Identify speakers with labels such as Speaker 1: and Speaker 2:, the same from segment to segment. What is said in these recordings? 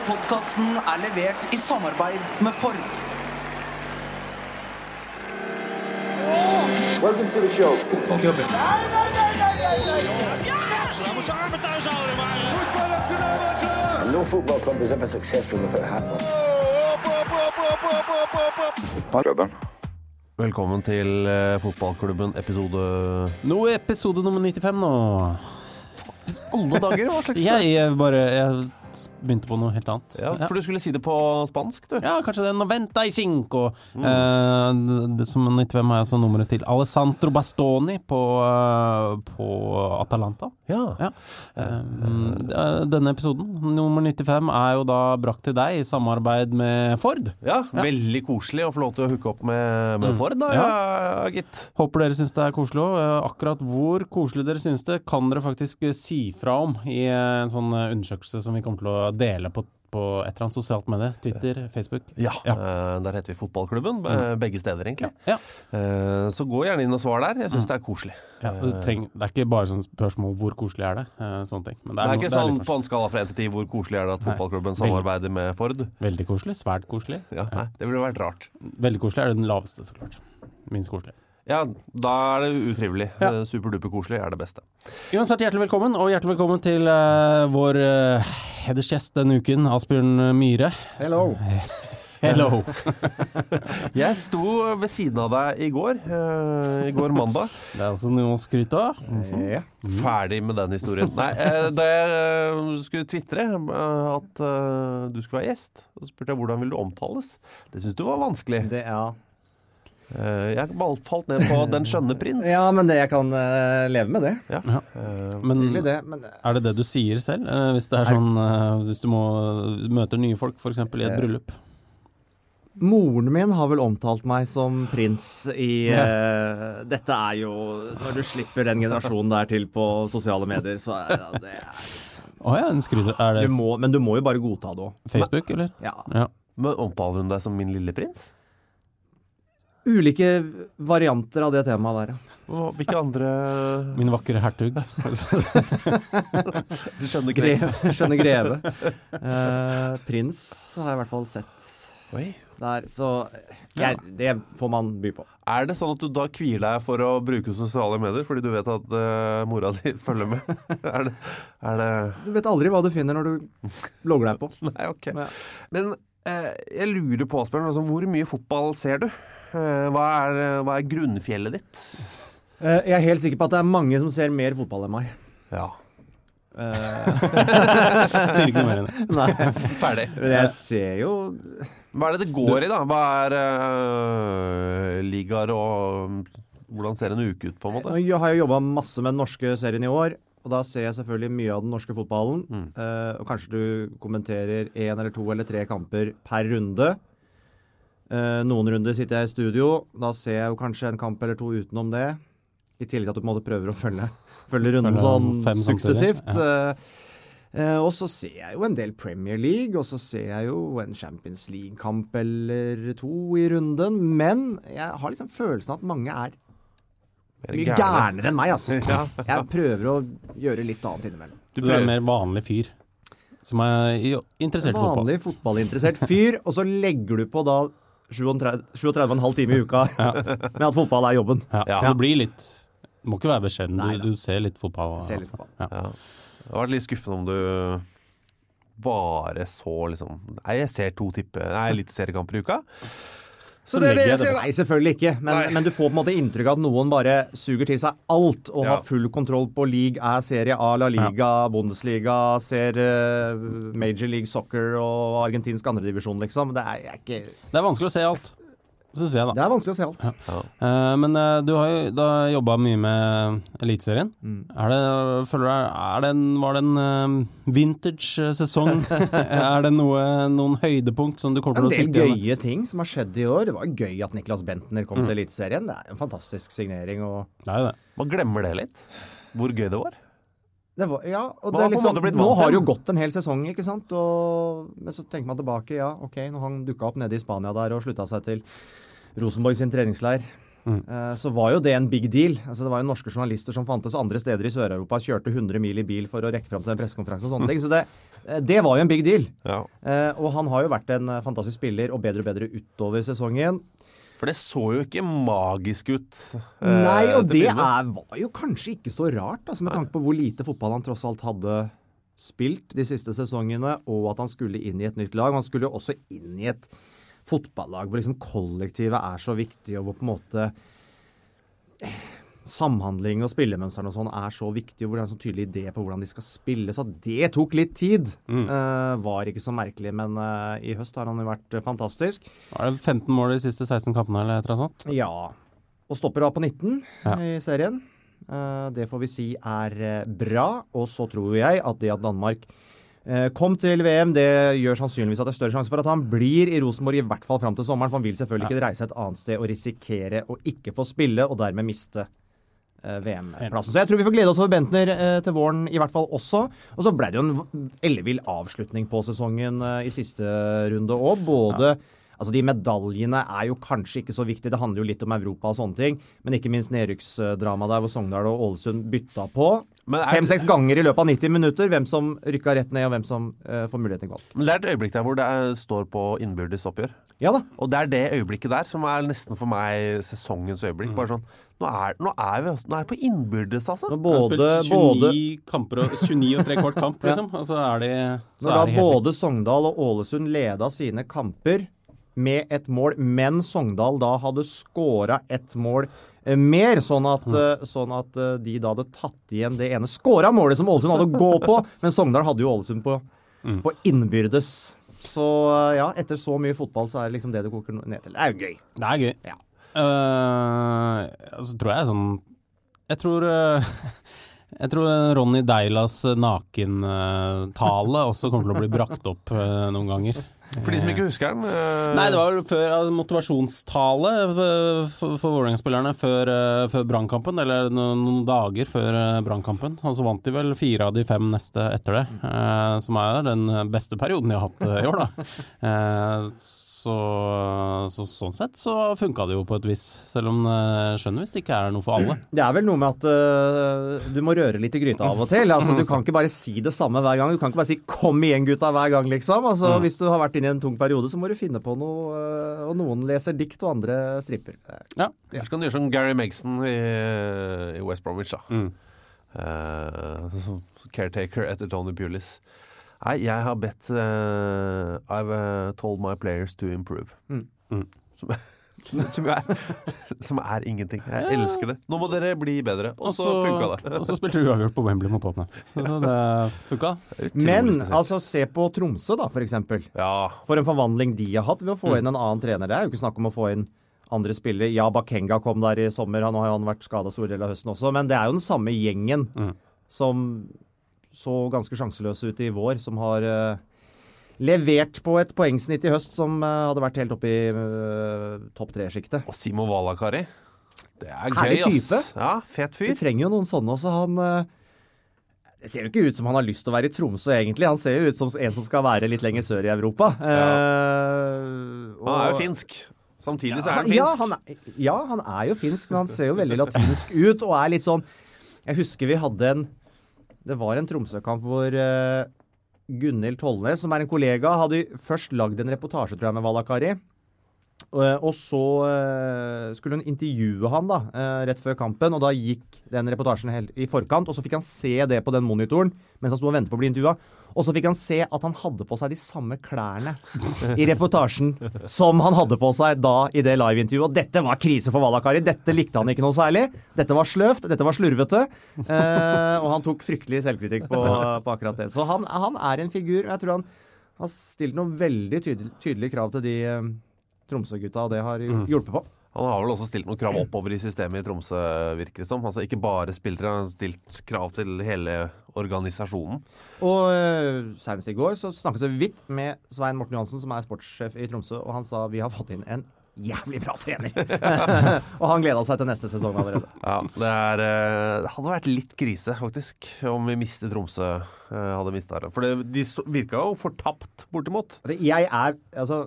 Speaker 1: Denne podkasten er levert i samarbeid med Ford.
Speaker 2: Welcome to the show. And no football club is ever successful without a hat.
Speaker 3: Velkommen til eh, fotballklubben episode
Speaker 4: Nå er episode nummer 95 nå.
Speaker 3: Alle dager, hva slags
Speaker 4: Jeg, jeg bare jeg begynte på noe helt annet.
Speaker 3: Ja, for du skulle si det på spansk, du.
Speaker 4: Ja, kanskje det er Noventa i cinco. Eh, det som 95 er altså nummeret til Alessandro Bastoni på, eh, på Atalanta.
Speaker 3: Ja.
Speaker 4: Ja. Eh, denne episoden, nummer 95, er jo da brakt til deg i samarbeid med Ford.
Speaker 3: Ja, veldig koselig å få lov til å hooke opp med, med Ford, da, ja, gitt.
Speaker 4: Håper dere syns det er koselig òg. Akkurat hvor koselig dere syns det, kan dere faktisk eh, si fra om i eh, en sånn eh, undersøkelse som vi kommer til å dele på, på et eller annet sosialt medie. Twitter, Facebook.
Speaker 3: Ja, eh, der heter vi Fotballklubben. be- Begge steder, egentlig.
Speaker 4: Ja.
Speaker 3: Eh, Så gå gjerne inn og svar der. Jeg syns det er koselig.
Speaker 4: Ja, det, treng, det er ikke bare sånn spørsmål hvor koselig er det, eh, sånne ting. Men
Speaker 3: Det er
Speaker 4: no-
Speaker 3: ikke
Speaker 4: litt
Speaker 3: sånn på en skala fra 1 til 10 hvor koselig er det at fotballklubben samarbeider med Ford.
Speaker 4: Veldig koselig. Svært koselig.
Speaker 3: Ja, nei, Det ville vært rart.
Speaker 4: Veldig koselig er det den laveste, så klart. Minst koselig.
Speaker 3: Ja, da er det utrivelig.
Speaker 4: Ja.
Speaker 3: Eh, Superduper koselig er det beste.
Speaker 4: Uansett, hjertelig velkommen, og hjertelig velkommen til uh, vår uh, hedersgjest denne uken, Asbjørn Myhre.
Speaker 2: Hello.
Speaker 4: Hello.
Speaker 3: Jeg sto ved siden av deg i går, Uh, i går mandag.
Speaker 4: Det er også noe å skryte av.
Speaker 2: Ja.
Speaker 3: Ferdig med den historien. Nei, uh, da jeg uh, skulle tvitre at du skulle være gjest, så spurte jeg hvordan vil du omtales. Det syntes du var vanskelig.
Speaker 2: Det, ja.
Speaker 3: Eh, Jeg falt ned på Den skjønne prins.
Speaker 2: ja, men det, jeg kan eh, leve med det.
Speaker 3: Ja.
Speaker 4: Ja.
Speaker 3: Eh,
Speaker 4: Men
Speaker 2: det. Men
Speaker 4: er det det du sier selv? Hvis det er sånn Hvis du må møter nye folk, f.eks. i et bryllup.
Speaker 2: moren min har vel omtalt meg som prins i
Speaker 4: Ja.
Speaker 2: Dette er jo Når du slipper den generasjonen der til på sosiale medier, så er ja, det er liksom
Speaker 4: oh, ja. Er det
Speaker 2: du må, Men du må jo bare godta det òg.
Speaker 4: Facebook, eller?
Speaker 2: Ja.
Speaker 4: Ja.
Speaker 3: Men omtaler hun deg som min lille prins?
Speaker 2: Ulike varianter av det temaet der, ja.
Speaker 3: Og Hvilke andre
Speaker 4: Min vakre hertug.
Speaker 3: Du skjønner?
Speaker 2: Greve, skjønner greve. Uh, prins har jeg i hvert fall sett
Speaker 3: Oi.
Speaker 2: der, så jeg, det får man by på.
Speaker 3: Er det sånn at du da kvier deg for å bruke sosiale medier fordi du vet at uh, mora di følger med? er, det, er det
Speaker 2: Du vet aldri hva du finner når du logger deg på.
Speaker 3: Nei, ok.
Speaker 2: Ja.
Speaker 3: Men uh, jeg lurer på, Asbjørn, altså, hvor mye fotball ser du? Eh, hva, er, hva er grunnfjellet ditt?
Speaker 2: Eh, Jeg er helt sikker på at det er mange som ser mer fotball enn meg.
Speaker 3: Ja.
Speaker 2: Eh,
Speaker 4: Sier ikke noe mer enn det.
Speaker 2: Nei,
Speaker 3: Ferdig.
Speaker 2: men jeg ser jo
Speaker 3: Hva er det det går i, da? Hva er uh, ligaer og mm, Hvordan ser en uke ut, på en måte?
Speaker 2: Nå har jeg jobba masse med den norske serien i år, og da ser jeg selvfølgelig mye av den norske fotballen.
Speaker 3: Mm.
Speaker 2: Uh, og kanskje du kommenterer én eller to eller tre kamper per runde. Eh, noen runder sitter jeg i studio, da ser jeg jo kanskje en kamp eller to utenom det. I tillegg til at du på en måte prøver å følge, følge runden sånn suksessivt. Eh, eh, og så ser jeg jo en del Premier League, og så ser jeg jo en Champions League-kamp eller to i runden. Men jeg har liksom følelsen av at mange er mye gærnere enn meg, altså.
Speaker 3: Ja.
Speaker 2: Jeg prøver å gjøre litt annet innimellom.
Speaker 4: Du er en mer vanlig fyr som er interessert i fotball.
Speaker 2: Vanlig fotballinteressert fyr, og så legger du på da 37 37,5 timer i uka med at fotball er jobben.
Speaker 4: Ja,
Speaker 3: Ja.
Speaker 4: Så det blir litt må ikke være beskjeden. Du, du ser litt fotball.
Speaker 2: Ser litt fotball.
Speaker 4: Ja.
Speaker 3: Ja. Det hadde vært litt skuffende om du bare så liksom Nei, jeg ser to tippe Nei, eliteseriekamper i uka.
Speaker 4: Så det, det på.
Speaker 2: Nei, selvfølgelig ikke. Men, men du får på en måte inntrykk av at noen bare suger til seg alt og
Speaker 3: Ja.
Speaker 2: har full kontroll på league, er Serie A, La Liga, Bundesliga, ser eh, Major League Soccer og argentinsk andredivisjon, liksom. Det er, jeg er ikke
Speaker 4: Det er vanskelig å se alt, syns jeg, da.
Speaker 2: Det er vanskelig å se alt.
Speaker 4: Eh, men uh, du har jo da jobba mye med Eliteserien.
Speaker 2: Mm.
Speaker 4: Er det, føler du, er det en, var det en uh, vintage-sesong? er det noe, noen høydepunkt som du kommer til å sitte igjen med?
Speaker 2: gøye ting som har skjedd i år. Det var gøy at Niklas Bentner kom
Speaker 4: Mm.
Speaker 2: til Eliteserien. Det er en fantastisk signering. og
Speaker 4: Det er jo det.
Speaker 3: Man glemmer det litt. Hvor gøy det var.
Speaker 2: Det var, ja, og det er liksom, nå har det jo gått en hel sesong, ikke sant? Og, men så tenker man tilbake, ja, ok, når han dukka opp nede i Spania der og slutta seg til Rosenborg sin treningsleir,
Speaker 4: Mm.
Speaker 2: eh, så var jo det en big deal. Altså, det var jo norske journalister som fantes andre steder i Sør-Europa, kjørte 100 mil i bil for å rekke fram til en pressekonferanse og sånne ting. Så det, eh, det var jo en big deal.
Speaker 3: Ja.
Speaker 2: Eh, og han har jo vært en eh, fantastisk spiller og bedre og bedre utover sesongen.
Speaker 3: For det så jo ikke magisk ut. eh,
Speaker 2: Nei, og det er, var jo kanskje ikke så rart, altså, med tanke på hvor lite fotball han tross alt hadde spilt de siste sesongene, og at han skulle inn i et nytt lag. Han skulle jo også inn i et fotballag hvor liksom kollektivet er så viktig, og hvor på en måte samhandling og spillemønstrene og sånn er så viktig, og hvor det er en sånn tydelig idé på hvordan de skal spille. Så det tok litt tid. Eh, var ikke så merkelig, men uh, i høst har han jo vært eh, fantastisk.
Speaker 4: Var det 15 mål de siste 16 kampene, eller et eller annet sånt?
Speaker 2: Ja. Og stopper da på 19
Speaker 4: Ja.
Speaker 2: i serien. Uh, det får vi si er bra. Og så tror jeg at det at Danmark kom til VM, det gjør sannsynligvis at det er større sjanse for at han blir i Rosenborg i hvert fall fram til sommeren. For han vil selvfølgelig ikke reise et annet sted og risikere å ikke få spille, og dermed miste VM-plassen. Så jeg tror vi får glede oss over Bentner eh, til våren i hvert fall også. Og så ble det jo en ellevill avslutning på sesongen eh, i siste runde òg. Både Altså De medaljene er jo kanskje ikke så viktige, det handler jo litt om Europa og sånne ting. Men ikke minst nedrykksdramaet der hvor Sogndal og Ålesund bytta på. Fem-seks ganger i løpet av 90 minutter. Hvem som rykka rett ned, og hvem som eh, får muligheten til kvalg.
Speaker 3: Men det er et øyeblikk der hvor det er, står på innbyrdes oppgjør.
Speaker 2: Ja da.
Speaker 3: Og det er det øyeblikket der som er nesten for meg sesongens øyeblikk. Bare sånn Nå er, nå er vi nå er på innbyrdes, altså.
Speaker 2: Når
Speaker 4: både, har
Speaker 2: både,
Speaker 4: spilt 29
Speaker 2: både
Speaker 4: kamper og 29 og tre kvart kamp, liksom. ja. altså er det, så
Speaker 2: Når da
Speaker 4: er
Speaker 2: både Sogndal og Ålesund leda sine kamper med et mål, men Sogndal da hadde scora ett mål eh, mer, sånn at, eh, sånn at eh, de da hadde tatt igjen det ene scora målet som Ålesund hadde å gå på, men Sogndal hadde jo Ålesund på, på innbyrdes. Så ja, etter så mye fotball så er det liksom det det koker ned til. Det er jo gøy.
Speaker 4: Det er gøy.
Speaker 2: Ja.
Speaker 4: Eh, altså tror jeg sånn Jeg tror uh, Jeg tror Ronny Deilas nakentale også kommer til å bli brakt opp uh, noen ganger.
Speaker 3: For de som ikke husker den eh,
Speaker 4: Nei, det var vel før altså, motivasjonstale for, for, Vålerenga-spillerne før, uh, før Brannkampen, eller no, noen dager før uh, Brannkampen. Og så vant de vel fire av de fem neste etter det, eh, som er den beste perioden de har hatt eh, i år, da. Eh, så, så sånn sett så funka det jo på et vis, selv om jeg skjønner hvis det ikke er noe for alle.
Speaker 2: Det er vel noe med at uh, du må røre litt i gryta av og til. Altså, du kan ikke bare si det samme hver gang. Du kan ikke bare si 'kom igjen, gutta' hver gang, liksom. Altså, Hvis du har vært inne i en tung periode, så må du finne på noe. øh, Og noen leser dikt, og andre stripper.
Speaker 4: Ja.
Speaker 3: Så kan du gjøre som Gary Megson i, i West Bromwich, da.
Speaker 4: Mm.
Speaker 3: Uh, caretaker etter Tony Pulis. Nei, jeg har bedt uh, I've eh, told my players to improve.
Speaker 2: Mm.
Speaker 4: Mm.
Speaker 3: Som, som, er, som er ingenting. Jeg elsker det. Nå må dere bli bedre. Og så funka det.
Speaker 4: og så spilte du uavgjort på Wembley mot Tottenham. Så det funka.
Speaker 2: Men
Speaker 3: spesielt.
Speaker 2: altså, se på Tromsø, da, for eksempel.
Speaker 3: Ja.
Speaker 2: For en forvandling de har hatt ved å få inn en annen trener. Det er jo ikke snakk om å få inn andre spillere. Ja, Bakenga kom der i sommer, nå har jo han vært skada store deler av høsten også. Men det er jo den samme gjengen
Speaker 4: Mm.
Speaker 2: som så ganske sjanseløse ut i vår, som har øh, levert på et poengsnitt i høst som øh, hadde vært helt oppe i øh, topp tre-sjiktet.
Speaker 3: Og Simo Valakari. Det er
Speaker 2: Herlig
Speaker 3: gøy, ass. Ja, fet fyr.
Speaker 2: Vi trenger jo noen sånne også. Han Det ser jo ikke ut som han har lyst til å være i Tromsø, egentlig. Han ser jo ut som en som skal være litt lenger sør i Europa. Eh,
Speaker 3: Han er jo finsk. Samtidig så er han
Speaker 2: ja,
Speaker 3: finsk.
Speaker 2: han er, ja, han er jo finsk, men han ser jo veldig latinsk ut og er litt sånn Jeg husker vi hadde en Det var en Tromsø-kamp hvor uh, Gunhild Tollnes, som er en kollega, hadde først lagd en reportasje tror jeg, med Valakari. Og, og så eh, skulle hun intervjue han da, eh, rett før kampen, og da gikk den reportasjen i forkant. Og så fikk han se det på den monitoren mens han sto og ventet på å bli intervjua. Og så fikk han se at han hadde på seg de samme klærne i reportasjen som han hadde på seg da i det liveintervjuet. Og dette var krise for Valakari. Dette likte han ikke noe særlig. Dette var sløvt, dette var slurvete. Eh, og han tok fryktelig selvkritikk på, på akkurat det. Så han, han er en figur. Jeg tror han har stilt noen veldig tydel- tydelige krav til de eh, Tromsø-gutta, og det har hjulpet på.
Speaker 3: Han har vel også stilt noen krav oppover i systemet i Tromsø, virker det som. Altså Ikke bare spillere, han har stilt krav til hele organisasjonen.
Speaker 2: Og uh, senest i går så snakket vi vidt med Svein Morten Johansen, som er sportssjef i Tromsø, og han sa vi har fått inn en jævlig bra trener. og han gleda seg til neste sesong allerede.
Speaker 3: Ja, det, er, eh, det hadde vært litt krise, faktisk, om vi mistet Tromsø. eh, Hadde mistet det. For det, de virka jo fortapt, bortimot.
Speaker 2: Altså, Jeg er, altså,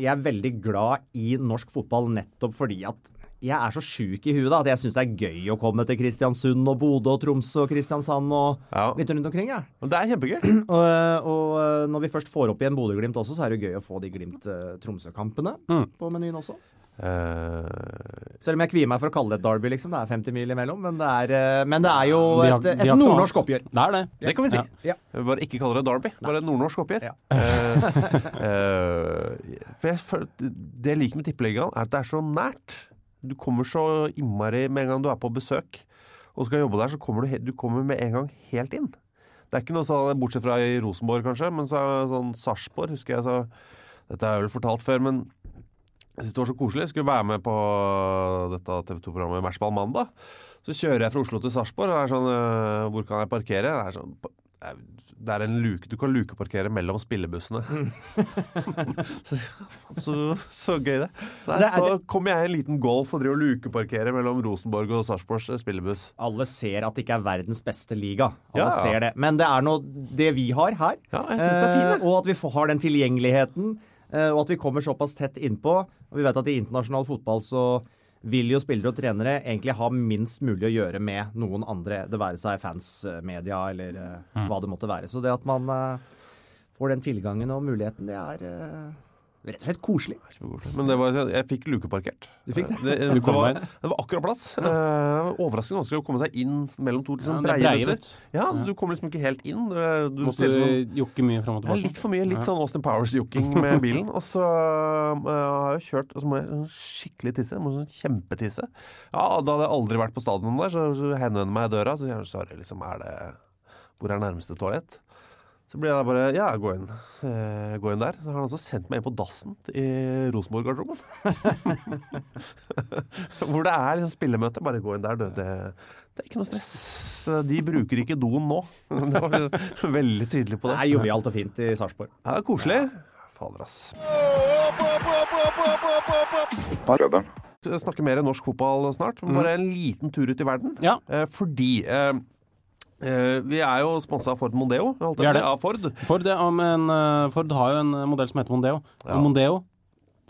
Speaker 2: jeg er veldig glad i norsk fotball nettopp fordi at jeg er så sjuk i huet da, at jeg syns det er gøy å komme til Kristiansund og Bodø og Tromsø og Kristiansand og
Speaker 3: Ja.
Speaker 2: litt rundt omkring. Ja.
Speaker 3: Men det er kjempegøy.
Speaker 2: Og, og øh, når vi først får opp igjen Bodø-Glimt også, så er det gøy å få de Glimt-Tromsø-kampene på menyen også.
Speaker 3: Uh,
Speaker 2: Selv om jeg kvier meg for å kalle det et derby, liksom. Det er 50 mil imellom. Men det er, eh, men det er jo et, et,
Speaker 4: et
Speaker 2: nordnorsk oppgjør.
Speaker 4: Det er det.
Speaker 3: det kan vi si.
Speaker 4: Ja.
Speaker 2: Ja.
Speaker 3: Bare ikke kaller det Derby. Bare et nordnorsk oppgjør.
Speaker 2: Ja.
Speaker 3: uh, eh, for jeg, for det jeg liker med Tippeligaen, er at det er så nært. Du kommer så innmari med en gang du er på besøk og skal jobbe der, så kommer du, du kommer med en gang helt inn. Det er ikke noe sånn, Bortsett fra i Rosenborg, kanskje, men så er sånn Sarpsborg, husker jeg. så Dette har jeg vel fortalt før, men jeg synes det var så koselig. Jeg skulle være med på dette TV 2-programmet Matchball mandag. Så kjører jeg fra Oslo til Sarpsborg, og er sånn øh, Hvor kan jeg parkere? Det er sånn det er en luke Du kan lukeparkere mellom spillebussene. så, så, så gøy, det. Der
Speaker 2: Det
Speaker 3: står, kommer jeg i en liten Golf og driver og lukeparkerer mellom Rosenborg og Sarpsborgs spillebuss.
Speaker 2: Alle ser at det ikke er verdens beste liga. Alle
Speaker 3: Ja.
Speaker 2: ser det. Men det er nå det vi har her.
Speaker 3: Ja,
Speaker 2: eh, og at vi har den tilgjengeligheten. eh, og at vi kommer såpass tett innpå. Og vi vet at i internasjonal fotball så vil jo spillere og trenere egentlig ha minst mulig å gjøre med noen andre, det være seg fans, eh, media eller eh,
Speaker 3: Mm.
Speaker 2: hva det måtte være. Så det at man eh, får den tilgangen og muligheten, det er rett og slett koselig.
Speaker 3: Men det var, jeg fikk lukeparkert.
Speaker 2: Du fikk det?
Speaker 3: Det,
Speaker 4: Du
Speaker 3: det, var, det var akkurat plass. Uh, overraskende vanskelig å komme seg inn mellom to liksom,
Speaker 4: Ja,
Speaker 3: breie
Speaker 4: du.
Speaker 3: Ja, du kommer liksom ikke helt inn. Du, du
Speaker 4: Måtte
Speaker 3: ser ut
Speaker 4: jokke mye fram og
Speaker 3: ja,
Speaker 4: tilbake.
Speaker 3: litt for mye. Litt sånn Austin Powers-jokking med bilen. Og så uh, har jeg kjørt, og så må jeg sånn skikkelig tisse. Jeg må sånn kjempetisse. Ja, da hadde jeg aldri vært på stadion der, så, så henvender meg i døra. Så sier jeg sorry, liksom, er det Hvor er nærmeste toalett? Så blir jeg bare Ja, gå inn. Eh, gå inn der. Så har han også sendt meg inn på dassen i Rosenborg-garderoben. Hvor det er liksom spillemøte. Bare gå inn der, du. Det, det er ikke noe stress. De bruker ikke doen nå. Det var veldig tydelig på
Speaker 2: Det
Speaker 3: det.
Speaker 2: er jovialt og fint i Sarpsborg.
Speaker 3: Ja, det er koselig. Fader, ass. Jeg snakker mer norsk fotball snart, bare en liten tur ut i verden.
Speaker 4: Ja.
Speaker 3: Eh, fordi eh, vi er jo sponsa av Ford Mondeo, holdt
Speaker 4: Vi
Speaker 3: jeg av Ford.
Speaker 4: Ford, ja, men, eh, Ford har jo en eh, modell som heter Mondeo.
Speaker 3: Ja.
Speaker 4: Mondeo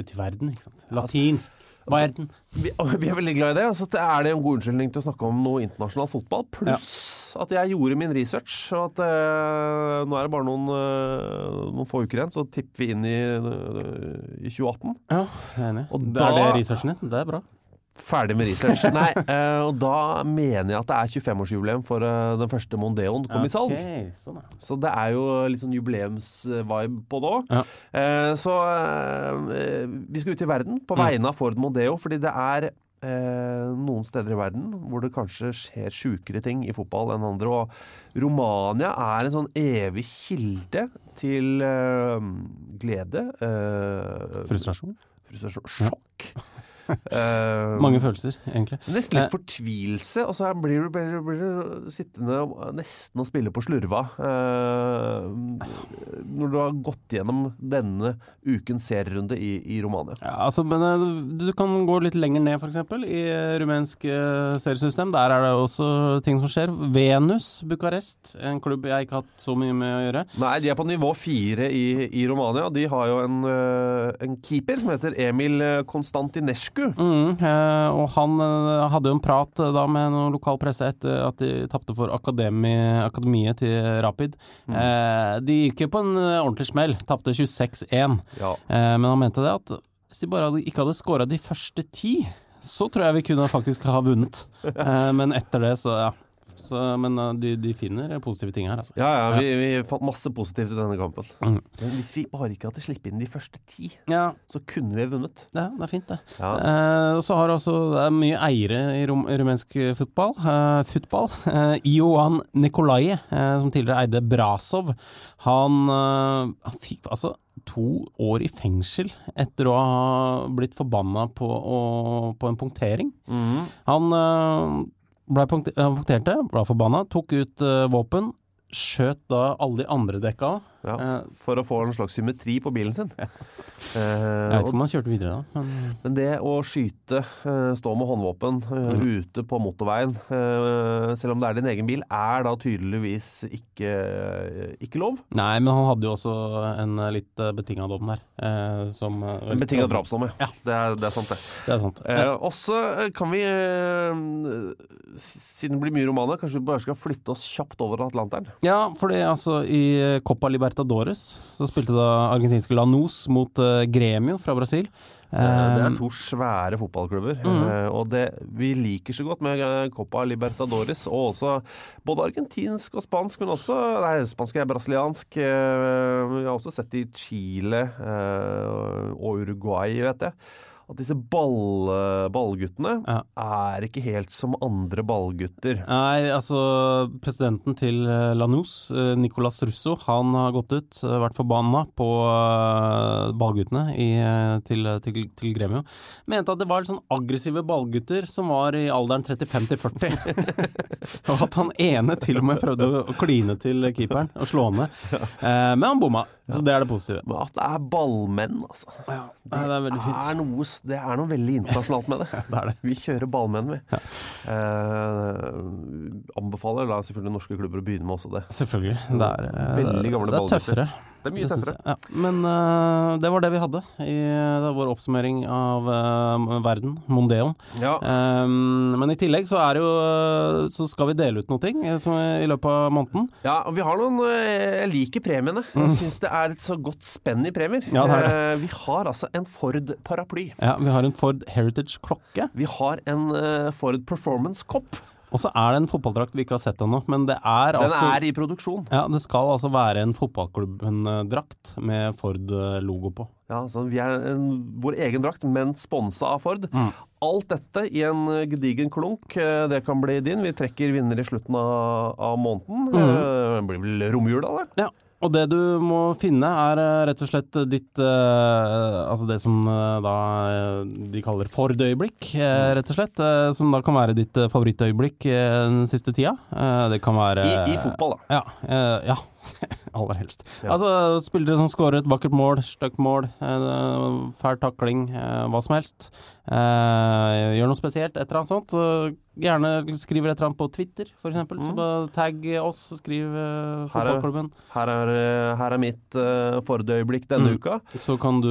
Speaker 4: betyr verden, ikke sant? Latinsk. Verden.
Speaker 3: Vi, vi er veldig glad i det. Altså, det er det en god unnskyldning til å snakke om noe internasjonal fotball. Pluss at jeg gjorde min research. Og at eh, nå er det bare noen, eh, noen få uker igjen, så tipper vi inn i, eh, i 2018.
Speaker 4: Ja, jeg er enig.
Speaker 3: Og
Speaker 4: Det
Speaker 3: da-
Speaker 4: Er det researchen din? Det er bra.
Speaker 3: Ferdig med research. Nei, uh, og da mener jeg at det er 25-årsjubileum for uh, den første Mondeoen kom i salg.
Speaker 4: Sånn ja.
Speaker 3: Så det er jo litt sånn jubileumsvibe på det òg.
Speaker 4: Ja.
Speaker 3: Uh, så vi skal ut i verden på
Speaker 4: Mm.
Speaker 3: vegne av Ford Mondeo, fordi det er eh, noen steder i verden hvor det kanskje skjer sjukere ting i fotball enn andre. Og Romania er en sånn evig kilde til eh, glede. eh,
Speaker 4: Frustrasjon.
Speaker 3: frustrasjon. Sjokk. Eh,
Speaker 4: Mange følelser, egentlig.
Speaker 3: Nesten litt
Speaker 4: Eh.
Speaker 3: fortvilelse, og så blir du, blir, du- blir du sittende og nesten og spille på slurva eh, når du har gått gjennom denne ukens serierunde i, i Romania.
Speaker 4: Ja, altså, men eh, du kan gå litt lenger ned, f.eks. I eh, rumensk eh, seriesystem. Der er det også ting som skjer. Venus Bucarest, en klubb jeg ikke har hatt så mye med å gjøre.
Speaker 3: Nei, de er på nivå fire i, i Romania. De har jo en, eh, en keeper som heter Emil Konstantinescu.
Speaker 4: Mm, eh, og han eh, hadde jo en prat eh, da med noen lokal presse etter at de tapte for akademi, akademiet til Rapid. Mm. de gikk jo på en ordentlig smell. Tapte 26-1.
Speaker 3: Ja.
Speaker 4: Men han mente det at Hvis de bare ikke hadde scora de første ti, så tror jeg vi kunne faktisk ha vunnet. Men etter det, så ja. Så, men eh, de, de finner positive ting her, altså.
Speaker 3: Ja, ja, vi, vi fant masse positivt i denne kampen.
Speaker 4: Mm.
Speaker 3: Men hvis vi bare ikke hadde sluppet inn de første ti,
Speaker 4: Ja,
Speaker 3: så kunne vi vunnet.
Speaker 4: det, det er fint, det.
Speaker 3: Ja.
Speaker 4: Eh, så har altså, Det er mye eiere i rom, rumensk fotball. Eh, fotball. Eh, Ioan Nikolai, eh, som tidligere eide Brasov, han, eh, han fikk altså to år i fengsel etter å ha blitt forbanna på, å- på en punktering.
Speaker 3: Mm.
Speaker 4: Han eh, ble punkte, han punkterte, ble forbanna, tok ut eh, våpen, skjøt da alle de andre dekka av.
Speaker 3: Ja,
Speaker 4: Eh,
Speaker 3: for å få en slags symmetri på bilen sin.
Speaker 4: Jeg
Speaker 3: Eh,
Speaker 4: vet ikke om han kjørte videre da, men
Speaker 3: Men det å skyte, eh, stå med håndvåpen
Speaker 4: Mm.
Speaker 3: ute på motorveien, selv om det er din egen bil, er da tydeligvis ikke, ikke lov.
Speaker 4: Nei, men han hadde jo også en litt betinga dom der. Som
Speaker 3: En betinga drapsdom,
Speaker 4: Ja.
Speaker 3: Det, er, det er sant, det.
Speaker 4: Det er sant.
Speaker 3: Eh, også kan vi, siden det blir mye romaner, kanskje vi bare skal flytte oss kjapt over Atlanteren.
Speaker 4: Ja, fordi altså i Copa Libertadores så spilte da argentinske Lanús mot uh, Gremio fra Brasil.
Speaker 3: Eh, Det
Speaker 4: Eh,
Speaker 3: er to svære fotballklubber,
Speaker 4: Mm.
Speaker 3: eh, og det vi liker så godt med eh, Copa Libertadores, og også både argentinsk og spansk, men også Nei, spansk er brasiliansk. eh, Vi har også sett det i Chile eh, og Uruguay, vet jeg. At disse ball, ballguttene
Speaker 4: Ja.
Speaker 3: er ikke helt som andre ballgutter.
Speaker 4: Nei, altså presidenten til eh, Lanús, eh, Nicolas Russo, han har gått ut, eh, vært forbanna på ballguttene i, til, til, til Gremio. Mente at det var litt sånn aggressive ballgutter som var i alderen 35 til 40. og at han ene til og med prøvde å, kline til keeperen og slå ned. Eh, men han bomma, så det er det positive.
Speaker 3: Men at det er ballmenn, altså.
Speaker 4: Ja, det er veldig fint.
Speaker 3: Er noe, det er noe veldig internasjonalt med det.
Speaker 4: Det er det.
Speaker 3: Vi kjører ballmenn, vi. Eh, anbefaler da selvfølgelig norske klubber å begynne med også det.
Speaker 4: Selvfølgelig. Det er,
Speaker 3: Veldig gamle
Speaker 4: det er tøffere.
Speaker 3: Det er mye
Speaker 4: Det
Speaker 3: tøffere.
Speaker 4: jeg, Ja. Men uh, det var det vi hadde i det vår oppsummering av uh, verden, Mondeon.
Speaker 3: Ja.
Speaker 4: Um, men i tillegg så er jo eh, Så skal vi dele ut noe ting som i løpet av måneden.
Speaker 3: Ja, og vi har noen Jeg liker premiene. Jeg syns det er et så godt spenn i premier.
Speaker 4: Mm. Ja, det det.
Speaker 3: Uh, Vi har altså en Ford-paraply.
Speaker 4: Ja, Vi har en Ford Heritage klokke.
Speaker 3: Vi har en Ford Performance-kopp.
Speaker 4: Og så er det en fotballdrakt vi ikke har sett ennå. Men det er
Speaker 3: Den
Speaker 4: altså
Speaker 3: er i produksjon.
Speaker 4: ja, Det skal altså være en fotballklubben-drakt med Ford-logo på.
Speaker 3: Ja, så Vi er en, vår egen drakt, men sponsa av Ford.
Speaker 4: Mm.
Speaker 3: Alt dette i en gedigen klunk. Eh, Det kan bli din. Vi trekker vinner i slutten av, av måneden. Mm. Det blir vel romjula, det.
Speaker 4: Ja. Og det du må finne, er eh, rett og slett ditt eh, Altså det som eh, da eh, de kaller Ford-øyeblikk, eh, rett og slett. eh, som da kan være ditt eh, favorittøyeblikk eh, den siste tida. Eh, det kan være
Speaker 3: I, I fotball, da.
Speaker 4: Ja. eh, ja. Aller helst.
Speaker 3: Ja.
Speaker 4: Altså spillere som scorer et vakkert mål, stygt mål, eh, fæl takling, eh, hva som helst. Eh, gjør noe spesielt, et eller annet sånt. gjerne skriver et eller annet på Twitter, for eksempel. Så tagg oss, skriv fotballklubben.
Speaker 3: Her er, her er mitt uh, Ford-øyeblikk denne
Speaker 4: Mm.
Speaker 3: uka.
Speaker 4: Så kan du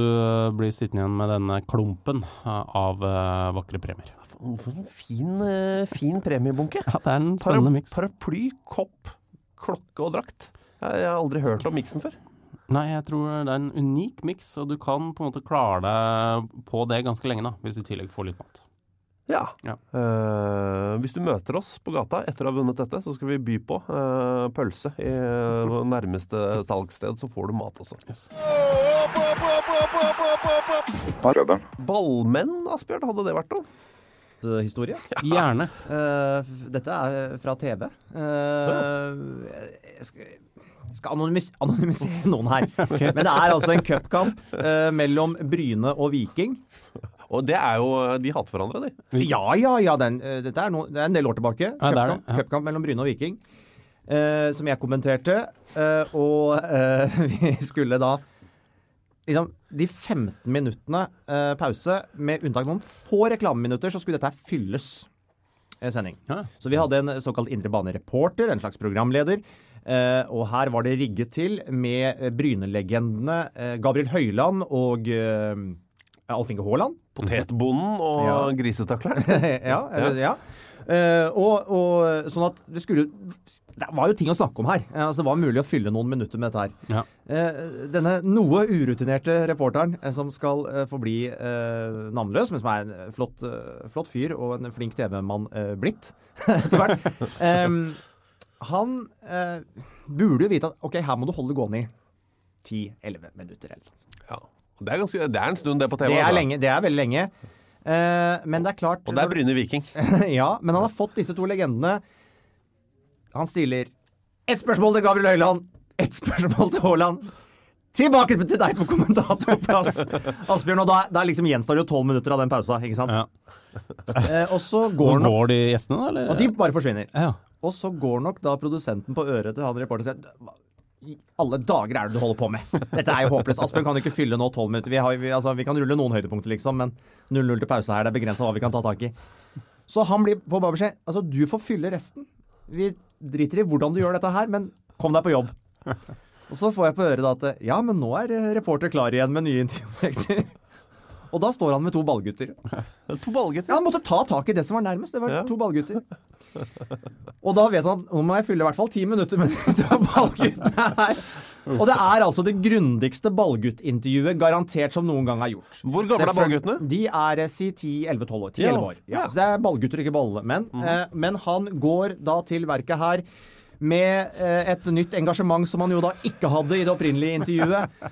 Speaker 4: bli sittende igjen med denne klumpen av eh, vakre premier.
Speaker 3: Fin, fin premiebunke.
Speaker 4: Ja, det er en spennende miks.
Speaker 3: paraply, kopp, klokke og drakt. Jeg har aldri hørt om miksen før.
Speaker 4: Nei, jeg tror det er en unik miks, og du kan på en måte klare deg på det ganske lenge, da, hvis du i tillegg får litt mat.
Speaker 3: Ja.
Speaker 4: Ja.
Speaker 3: Uh, hvis du møter oss på gata etter å ha vunnet dette, så skal vi by på uh, pølse i eh, nærmeste salgssted, så får du mat også. Ballmenn, Asbjørn, hadde det vært noe?
Speaker 2: Historie.
Speaker 4: Gjerne.
Speaker 2: Eh, dette er fra TV. Eh, jeg skal, anonymis anonymisere noen her. Men det er altså en cupkamp uh, mellom Bryne og Viking.
Speaker 3: Og det er jo De hater hverandre, de.
Speaker 2: Ja, ja, ja. Den, eh, dette er, no, det er en del år tilbake.
Speaker 4: Ja, det det,
Speaker 2: Cupkamp,
Speaker 4: ja.
Speaker 2: cupkamp mellom Bryne og Viking. eh, som jeg kommenterte. eh, og eh, vi skulle da liksom, De 15 minuttene eh, pause, med unntak av noen få reklameminutter, så skulle dette her fylles eh, sending. Så vi hadde en såkalt indre bane-reporter, en slags programleder. Eh, og her var det rigget til med brynelegendene Bryne-legendene eh, Gabriel Høyland og uh, Alf Inge Haaland.
Speaker 3: Potetbonden og
Speaker 2: Ja.
Speaker 3: grisetakleren.
Speaker 2: ja, ja. Eh, og, og sånn at det skulle Det var jo ting å snakke om her. Eh, altså, det var mulig å fylle noen minutter med dette her.
Speaker 4: Ja.
Speaker 2: Eh, denne noe urutinerte reporteren eh, som skal eh, forbli eh, navnløs, men som er en eh, flott, eh, flott fyr og en flink TV-mann eh, blitt etter hvert, Em, han eh, burde jo vite at OK, her må du holde det gående i 10-11 minutter. Eller.
Speaker 3: Ja. Det er, ganske, det er en stund, det på TV.
Speaker 2: Det er,
Speaker 3: altså.
Speaker 2: lenge, det er veldig lenge. Eh, men det er klart
Speaker 3: Og det er Bryne Viking.
Speaker 2: ja, men han har fått disse to legendene. Han stiller ett spørsmål til Gabriel Høyland, ett spørsmål til Haaland. Tilbake til deg på kommentatorplass, Asbjørn. Og da, da liksom gjenstår det jo tolv minutter av den pausa, ikke sant?
Speaker 4: Ja.
Speaker 2: Eh, og så går så
Speaker 4: går de gjestene, da? Eller?
Speaker 2: Og de bare forsvinner.
Speaker 4: ja.
Speaker 2: Og så går nok da produsenten på øret til han reporteren og sier i alle dager er det du holder på med? Dette er jo håpløst. Asbjørn kan jo ikke fylle nå tolv minutter. Vi, har, vi, altså, vi kan rulle noen høydepunkter, liksom, men 0-0 til pause her, det er begrensa hva vi kan ta tak i. Så han blir, får bare beskjed Altså, du får fylle resten. Vi driter i hvordan du gjør dette her, men kom deg på jobb. Og så får jeg på øret da at ja, men nå er eh, reporter klar igjen med nye intervjuobjekter. Og da står han med to ballgutter.
Speaker 3: To ballgutter.
Speaker 2: Ja, Han måtte ta tak i det som var nærmest. Det var
Speaker 3: Ja.
Speaker 2: to ballgutter. Og da vet han nå må jeg fylle i hvert fall ti minutter med de ballguttene her. Og det er altså det grundigste ballguttintervjuet garantert som noen gang er gjort.
Speaker 3: Hvor gamle er ballguttene?
Speaker 2: De er eh, si 10-11-12 år. 10-11
Speaker 3: Ja.
Speaker 2: år. Ja, så det er ballgutter, ikke ballemenn. Eh, men han går da til verket her med eh, et nytt engasjement som han jo da ikke hadde i det opprinnelige intervjuet.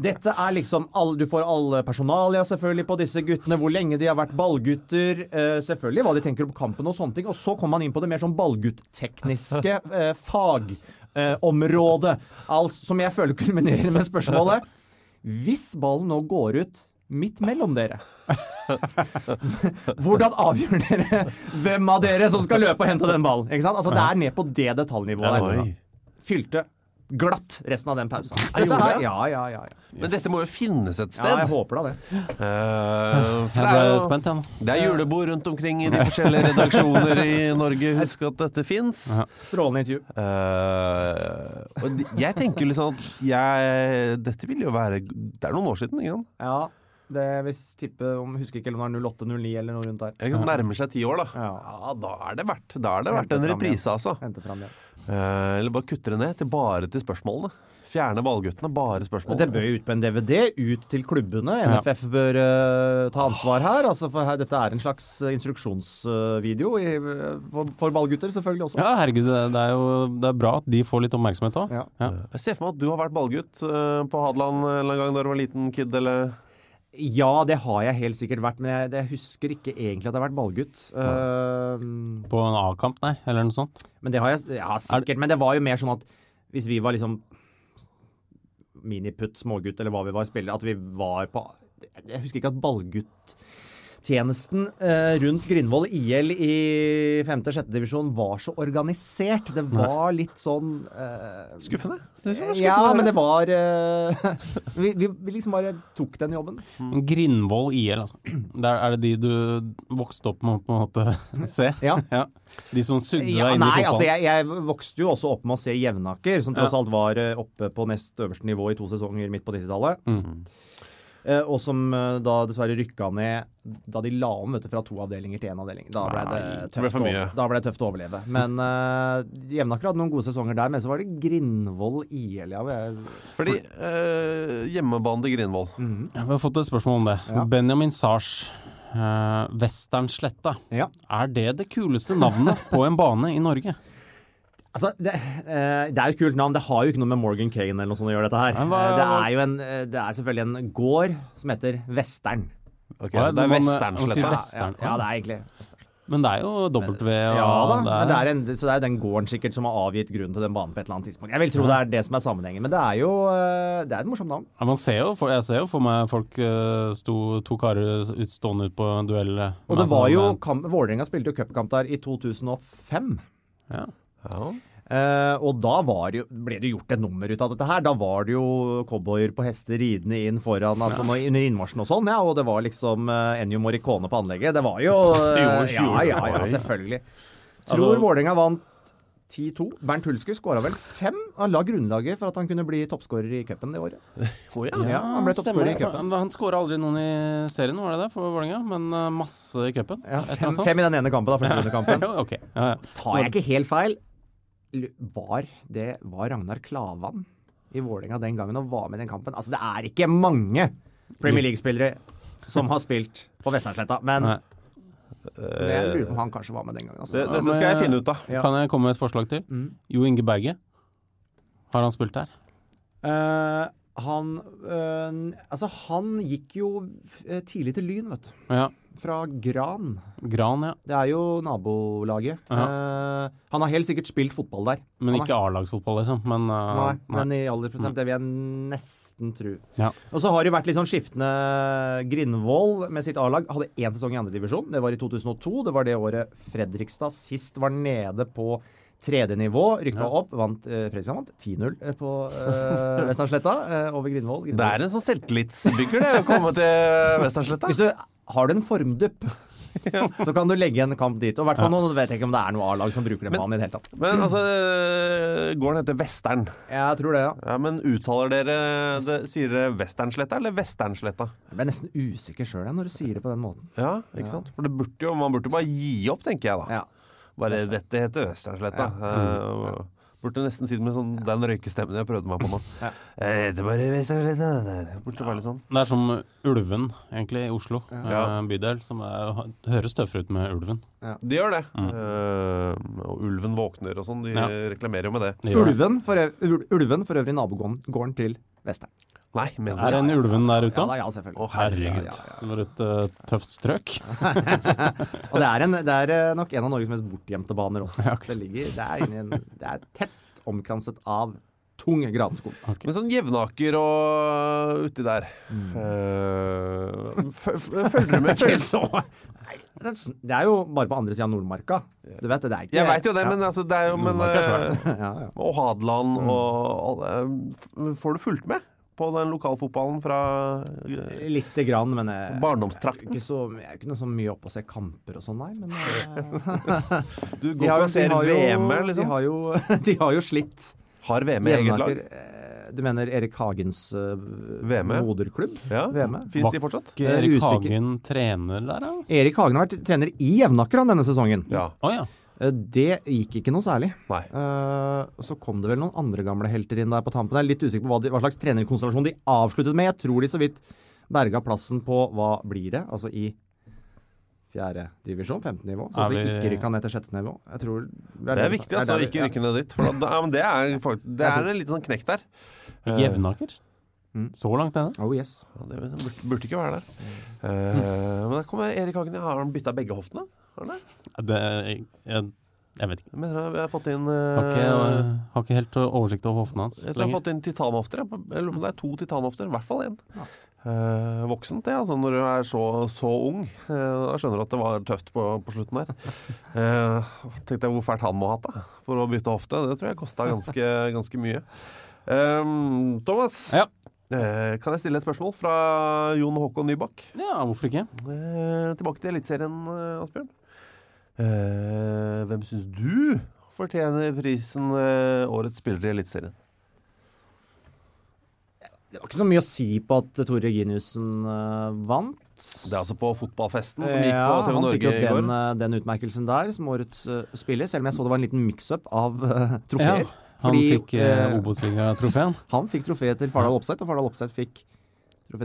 Speaker 2: Dette er liksom all, Du får alle personalia selvfølgelig på disse guttene, hvor lenge de har vært ballgutter, eh, selvfølgelig hva de tenker om kampen og sånne ting. Og så kommer man inn på det mer sånn ballguttekniske eh, fagområdet. altså, som jeg føler kulminerer med spørsmålet Hvis ballen nå går ut midt mellom dere, hvordan avgjør dere hvem av dere som skal løpe og hente den ballen? Altså, det er ned på det detaljnivået. Fylte glatt resten av den pausen. Dette her, ja, ja, ja. ja.
Speaker 3: Men dette må jo finnes et sted?
Speaker 2: Ja, jeg håper da det.
Speaker 3: Uh,
Speaker 4: Jeg
Speaker 3: det,
Speaker 4: ble
Speaker 3: jo,
Speaker 4: spent, jeg nå.
Speaker 3: det er julebord rundt omkring i de forskjellige redaksjoner i Norge. Husk at dette fins.
Speaker 4: Ja.
Speaker 2: Strålende intervju.
Speaker 3: og de- jeg tenker liksom at jeg Dette vil jo være Det er noen år siden, ikke sant?
Speaker 2: Ja, det hvis tippe om Husker ikke om det er 08-09 eller noe rundt der.
Speaker 3: Jeg kan nærmer seg ti år, da.
Speaker 2: Ja.
Speaker 3: Ja, da er det verdt, da er det verdt en reprise,
Speaker 2: igjen.
Speaker 3: altså.
Speaker 2: Hente fram igjen.
Speaker 3: Eh, eller bare kutte det ned til bare til spørsmålene. Fjerne ballguttene, bare spørsmål.
Speaker 2: Det bør jo ut på en DVD, ut til klubbene. NFF bør uh, ta ansvar her. Altså for her, Dette er en slags eh, instruksjonsvideo i, for, for ballgutter, selvfølgelig også.
Speaker 4: Ja, herregud, det det er jo det er bra at de får litt oppmerksomhet òg.
Speaker 2: Ja.
Speaker 4: Ja.
Speaker 3: Jeg ser for meg at du har vært ballgutt uh, på Hadeland en gang da du var liten kid, eller
Speaker 2: Ja, det har jeg helt sikkert vært, men jeg, jeg husker ikke egentlig at jeg har vært ballgutt. Uh,
Speaker 4: På en A-kamp, nei, eller noe sånt.
Speaker 2: men det har jeg Ja, sikkert. Men det var jo mer sånn at hvis vi var liksom miniputt, smågutt eller hva vi var, spillere, at vi var på Jeg husker ikke at ballguttjenesten eh, rundt Grindvoll IL i 5.-6. divisjon var så organisert. Det var litt sånn eh,
Speaker 3: Skuffende. Skuffende
Speaker 2: Ja, men det var eh, vi, vi, liksom bare tok den jobben.
Speaker 4: Grindvoll IL, altså. Der er det de du vokste opp med å på en måte se?
Speaker 2: Ja.
Speaker 4: De som sugde
Speaker 2: Ja,
Speaker 4: deg inn i fotballen?
Speaker 2: altså jeg, jeg vokste jo også opp med å se Jevnaker, som tross alt var oppe på nest øverste nivå i to sesonger midt på 90-tallet.
Speaker 4: Mm.
Speaker 2: Eh, og som eh, da dessverre rykka ned da de la om vet du, fra to avdelinger til én avdeling. Da ble det
Speaker 3: Nei, det
Speaker 2: tøft,
Speaker 3: ble
Speaker 2: ble det tøft å overleve. Men uh, Jevnaker hadde noen gode sesonger der, men så var det Grindvoll IL. Ja, jeg,
Speaker 3: Fordi uh, hjemmebane til Grindvoll
Speaker 4: Ja, vi har fått et spørsmål om det.
Speaker 2: Ja.
Speaker 4: Benjamin Sars, uh, Westernsletta.
Speaker 2: ja.
Speaker 4: Er det det kuleste navnet på en bane i Norge?
Speaker 2: Altså, det, eh, det er jo et kult navn. Det har jo ikke noe med Morgan Kane eller noe sånt å gjøre, dette her.
Speaker 4: Hva-
Speaker 2: Eh, det er jo en, eh, det er selvfølgelig en gård som heter Western.
Speaker 3: Ok,
Speaker 4: Hva er
Speaker 3: Det er
Speaker 4: man
Speaker 2: Ja,
Speaker 4: Western.
Speaker 2: ja, det er egentlig Vestern.
Speaker 4: Men det er jo W og
Speaker 2: Ja da,
Speaker 4: det
Speaker 2: men det er en, så det er jo den gården sikkert som har avgitt grunnen til den banen på et eller annet tidspunkt. Jeg vil tro det er det som er sammenhengen, men det er jo eh, det er et morsomt navn.
Speaker 4: Ja, man ser jo, for, jeg ser jo for meg folk eh, sto to karer ut- stående ut på en duell. eh,
Speaker 2: Og det var
Speaker 4: sånn,
Speaker 2: jo
Speaker 4: eh,
Speaker 2: Vålerenga spilte jo cupkamp der i 2005.
Speaker 4: ja.
Speaker 3: Ja.
Speaker 2: Uh, og da var det jo, ble det gjort et nummer ut av dette her. Da var det jo cowboyer på hester ridende inn foran, altså ja. under innmarsjen og sånn, ja. Og det var liksom uh, Ennio Morricone på anlegget. Det var jo
Speaker 3: uh,
Speaker 2: Ja, ja, ja, selvfølgelig.
Speaker 4: Altså-
Speaker 2: Tror Vålerenga vant 10-2. Bernt Hulsker skåra vel fem. Han la grunnlaget for at han kunne bli toppskårer i cupen det året.
Speaker 3: Oh, ja.
Speaker 2: Ja, han ble toppskårer i cupen.
Speaker 4: Han skåra aldri noen i serien, var det det, for Vålerenga? Men masse i cupen?
Speaker 2: Ja, fem, fem i den ene kampen, da, første rundekampen.
Speaker 4: kampen. okay. Ja, ja.
Speaker 2: Tar jeg ikke helt feil, var det var Ragnar Klavan i Vålerenga den gangen og var med i den kampen? Altså, det er ikke mange Premier League-spillere som har spilt på Vestlandsletta, men
Speaker 4: Nei.
Speaker 2: men jeg lurer på om han kanskje var med den gangen.
Speaker 3: Det,
Speaker 2: Altså.
Speaker 3: dette skal jeg finne ut av.
Speaker 2: Ja.
Speaker 4: Kan jeg komme med et forslag til?
Speaker 2: Mm.
Speaker 4: Jo Inge Berge. Har han spilt der?
Speaker 2: Uh, han uh, Altså, han gikk jo eh, tidlig til Lyn, vet du.
Speaker 4: Ja.
Speaker 2: Fra Gran.
Speaker 4: Gran, ja.
Speaker 2: Det er jo nabolaget. Eh, han har helt sikkert spilt fotball der.
Speaker 4: Men
Speaker 2: Han
Speaker 4: ikke A-lagsfotball, liksom. Men, uh,
Speaker 2: Nei,
Speaker 4: nei.
Speaker 2: men i aldersprosent, det vil jeg nesten tro.
Speaker 4: Ja.
Speaker 2: Og så har det vært litt sånn skiftende Grindvoll med sitt A-lag hadde én sesong i andredivisjon. Det var i 2002. Det var det året Fredrikstad sist var nede på tredje nivå. Rykka
Speaker 4: Ja.
Speaker 2: opp. Vant, eh, Fredrikstad vant 10-0 eh, på eh, Vestlandsletta eh, over Grindvoll.
Speaker 3: Det er en sånn selvtillitsbygger, det, å komme til Vestlandsletta.
Speaker 2: Hvis du har du en formdupp, så kan du legge en kamp dit. Og i hvert fall nå vet jeg ikke om det er noe A-lag som bruker den banen i det hele tatt.
Speaker 3: Men altså, gården heter Vestern.
Speaker 2: Jeg tror det, ja.
Speaker 3: Ja, men uttaler dere det, Sier dere Westernsletta eller Westernsletta?
Speaker 2: Jeg ble nesten usikker sjøl når du sier det på den måten.
Speaker 3: Ja, ikke sant? For det burde jo, man burde bare gi opp, tenker jeg da.
Speaker 2: Ja.
Speaker 3: Bare dette heter Westernsletta. Eh, burde nesten si det med sånn den røykestemmen jeg prøvde meg på nå.
Speaker 2: Ja.
Speaker 3: Eh, Det er bare. Burde være litt sånn.
Speaker 4: Det er som Ulven, egentlig, i Oslo.
Speaker 3: Ja.
Speaker 4: En bydel som er, høres tøffere ut med Ulven.
Speaker 3: De gjør det. Eh, og ulven våkner og sånn. De
Speaker 4: Ja.
Speaker 3: reklamerer jo med det.
Speaker 2: Ulven for, øvrig, ul- ulven for øvrig nabogården til Vestern.
Speaker 3: Nei, men
Speaker 4: Er den en ulven der ute?
Speaker 2: Ja, da, ja, selvfølgelig.
Speaker 3: Å, herregud.
Speaker 2: Ja, ja, ja.
Speaker 4: Som var et uh, tøft strøk?
Speaker 2: Og det er, en, det er eh, nok en av Norges mest bortgjemte baner også.
Speaker 4: Ja, ok.
Speaker 2: Det, ligger, det, er inni en, det er tett omkranset av tung granskog.
Speaker 3: Men sånn Jevnaker og uti der
Speaker 2: Mm.
Speaker 3: Eh, f- Følger du med? Følger-
Speaker 2: så Nei, det er det jo bare på andre sida av Nordmarka. Du vet det, det er ikke
Speaker 3: Jeg veit jo det, men altså, det er jo men,
Speaker 2: ja.
Speaker 3: Og Hadeland
Speaker 2: Mm.
Speaker 3: og alle Får du fulgt med på den lokalfotballen fra eh,
Speaker 2: Lite grann, men jeg,
Speaker 3: barndomstrakten?
Speaker 2: ikke så, jeg er ikke noe så mye oppe og ser kamper og sånn, nei. Men jeg,
Speaker 3: Du går ikke og ser
Speaker 2: de har jo-
Speaker 3: VM,
Speaker 2: De
Speaker 3: liksom?
Speaker 2: har jo, de har jo slitt.
Speaker 3: Har VM i eget lag?
Speaker 2: Eh, Du mener Erik Hagens uh,
Speaker 3: VM?
Speaker 2: moderklubb?
Speaker 3: Ja.
Speaker 2: VM?
Speaker 3: Fins de fortsatt?
Speaker 2: Er
Speaker 4: Erik. Hagen trener der, da?
Speaker 2: Erik Hagen har vært trener i Jevnaker han denne sesongen.
Speaker 3: Ja.
Speaker 4: Oh, ja.
Speaker 2: Eh, Det gikk ikke noe særlig.
Speaker 3: Nei.
Speaker 2: Uh, så kom det vel noen andre gamle helter inn der på tampen. Jeg er litt usikker på hva, de, hva slags trenerkonstellasjon de avsluttet med. Jeg tror de så vidt berga plassen på hva blir det? Altså i fjerde divisjon, femte nivå. Så
Speaker 4: vi...
Speaker 2: at de
Speaker 4: vi-
Speaker 2: ikke rykka ned til sjette nivå. Jeg tror
Speaker 3: Det er viktig altså, vi ikke rykke ned dit. For da, ja, men det er, faktisk, det er en liten sånn knekk der. Eh,
Speaker 4: Jevnaker?
Speaker 2: Mm.
Speaker 4: Så langt nede?
Speaker 2: Oh yes.
Speaker 3: Ja, det burde, burde ikke være der. Uh, men der kommer Erik Hagen. Har han bytta begge hoftene? Han det?
Speaker 4: Det, jeg, jeg, jeg vet ikke.
Speaker 3: Jeg jeg har fått inn
Speaker 4: Har ikke,
Speaker 3: eh,
Speaker 4: har ikke helt oversikt over hoftene hans
Speaker 3: Jeg tror jeg har fått inn titanhofter. jeg. Jeg på om det er to titanhofter. I hvert fall én. Eh, voksent, det. altså Når du er så, så ung. Eh, da skjønner du at det var tøft på, på slutten der. Uh, tenkte jeg hvor fælt han må ha hatt da, for å bytte hofte. Det tror jeg kosta ganske, ganske mye. Um, Thomas,
Speaker 4: Ja.
Speaker 3: eh, kan jeg stille et spørsmål fra Jon Håkon Nybakk?
Speaker 4: Ja, hvorfor ikke?
Speaker 3: Eh, tilbake til Eliteserien, eh, Asbjørn. Eh, hvem syns du fortjener prisen uh, Årets spiller i Eliteserien?
Speaker 2: Det var ikke så mye å si på at Tore Reginiussen uh, vant.
Speaker 3: Det er altså på fotballfesten som gikk
Speaker 2: Ja,
Speaker 3: på TV
Speaker 2: han
Speaker 3: Norge
Speaker 2: fikk jo
Speaker 3: i går.
Speaker 2: den, jo den utmerkelsen der som årets eh, spiller, selv om jeg så det var en liten mix-up av eh, trofeer.
Speaker 4: Ja, han
Speaker 2: Fordi,
Speaker 4: fikk eh,
Speaker 2: eh,
Speaker 4: Obos-ligatrofeen.
Speaker 2: Han fikk trofé til Fardal Opseth, og Fardal Opseth fikk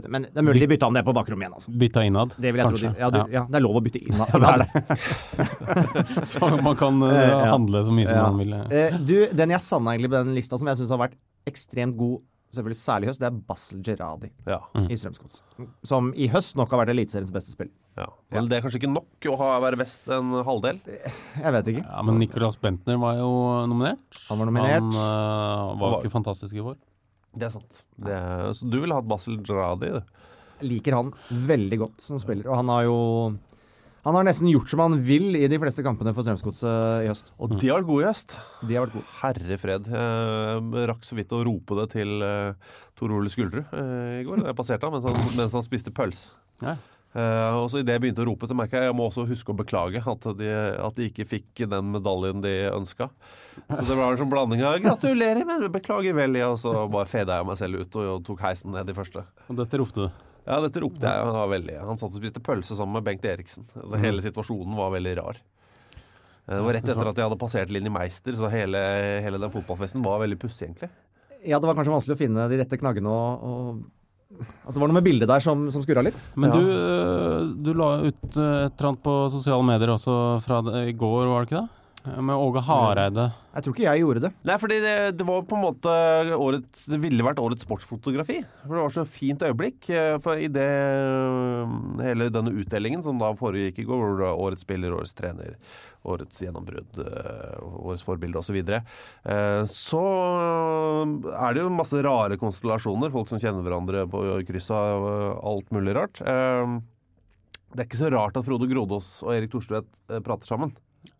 Speaker 2: Men det er mulig de bytta om det på bakrommet igjen, altså.
Speaker 4: Bytta innad,
Speaker 2: Det vil jeg tro.
Speaker 4: kanskje.
Speaker 2: De, ja, du, ja, det er lov å bytte innad.
Speaker 4: Ja, det er det. Så man kan Eh, handle så mye som
Speaker 2: Ja.
Speaker 4: man vil. eh.
Speaker 2: Eh, du, den jeg savna egentlig på den lista, som jeg syns har vært ekstremt god, selvfølgelig særlig i høst, det er Basel Gerradi
Speaker 3: Ja,
Speaker 2: i Strømsgods. Som i høst nok har vært Eliteseriens beste spiller.
Speaker 3: ja. Men det er kanskje ikke nok å ha, være best en halvdel?
Speaker 2: Jeg vet ikke.
Speaker 4: Ja, men Nicolas Bentner var jo nominert.
Speaker 2: Han var nominert.
Speaker 4: Han uh, var jo ikke fantastisk i vår.
Speaker 3: Det er sant. Det er, så du ville hatt Basel Dradi, du?
Speaker 2: liker han veldig godt som spiller. Og han har jo Han har nesten gjort som han vil i de fleste kampene for Strømsgodset i høst.
Speaker 3: Og de har vært gode i høst.
Speaker 2: De har vært gode.
Speaker 3: Herre fred. Jeg rakk så vidt å rope det til uh, Tor Ole Skuldrud eh, i går jeg passerte ham mens han, mens han spiste pølse.
Speaker 4: Ja.
Speaker 3: Eh, og så Idet jeg begynte å rope, så merka jeg jeg må også huske å beklage at de, at de ikke fikk den medaljen de ønska. Så det var en sånn blanding av 'gratulerer, men beklager veldig', og så bare feda jeg meg selv ut og, tok heisen ned i første.
Speaker 4: Og dette ropte du.
Speaker 3: Ja, dette ropte jeg. Han, var veldig, han satt og spiste pølse sammen med Bengt Eriksen. Altså, hele situasjonen var veldig rar. Eh, Det var rett etter at jeg hadde passert Linni Meister, så hele, hele den fotballfesten var veldig pussig, egentlig.
Speaker 2: Ja, det var kanskje vanskelig å finne de rette knaggene å, og Altså, det var noe med bildet der som, som skurra litt.
Speaker 4: Men
Speaker 3: Ja.
Speaker 4: du, øh, du la ut øh, et eller annet på sosiale medier også fra i går, var det ikke det? Eh, Med Åge Hareide.
Speaker 2: Jeg tror ikke jeg gjorde det.
Speaker 3: Nei, fordi det, det var på en måte årets Det ville vært årets sportsfotografi. For det var så fint øyeblikk. eh, For i det Hele denne utdelingen som da foregikk i går, hvor det var årets spiller, årets trener, årets gjennombrudd, eh, årets forbilde osv., så, videre, eh, så er det jo masse rare konstellasjoner. Folk som kjenner hverandre på kryss av eh, alt mulig rart. Eh, Det er ikke så rart at Frode Grodås og Erik Thorstvedt eh, prater sammen.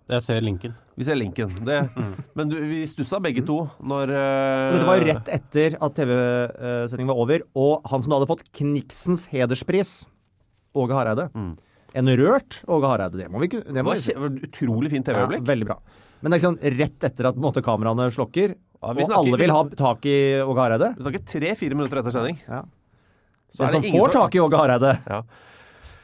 Speaker 4: Jeg ser linken.
Speaker 3: Vi ser linken. Det, Men du, vi stussa begge to når uh...
Speaker 2: Det var rett etter at TV-sendingen var over, og han som da hadde fått Kniksens hederspris, Åge Hareide. En rørt Åge Hareide. Det må vi ikke det
Speaker 3: Det var et utrolig fint
Speaker 2: Ja,
Speaker 3: TV-øyeblikk.
Speaker 2: veldig bra. Men det er ikke sånn rett etter at på en måte, kameraene slokker,
Speaker 3: Ja, vi
Speaker 2: og
Speaker 3: snakker-
Speaker 2: alle vil ha tak i Åge Hareide.
Speaker 3: Vi snakker tre-fire minutter etter sending.
Speaker 2: Ja.
Speaker 3: Så
Speaker 2: Den
Speaker 3: er
Speaker 2: som
Speaker 3: det ingen
Speaker 2: får tak i Åge Hareide,
Speaker 3: Ja.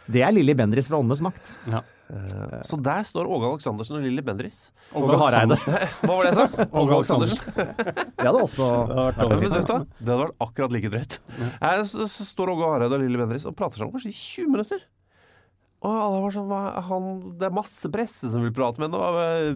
Speaker 2: det er Lilly Bendriss fra Åndenes makt.
Speaker 4: Ja.
Speaker 3: Eh, Så der står Åge Aleksandersen og Lilly Bendriss.
Speaker 2: Åge Hareide.
Speaker 3: Hva var det jeg sa? Åge Aleksandersen.
Speaker 2: Det hadde også
Speaker 3: Ja, men vet? Det hadde vært akkurat like drøyt. Her så, så står Åge Hareide og Lilly Bendriss og prater sammen kanskje i 20 minutter. Og alle var sånn hva, han, Det er masse presse som vil prate med henne.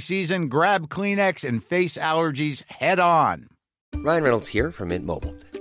Speaker 5: season, grab Kleenex and face allergies head on.
Speaker 6: Ryan Reynolds here from Mint Mobile.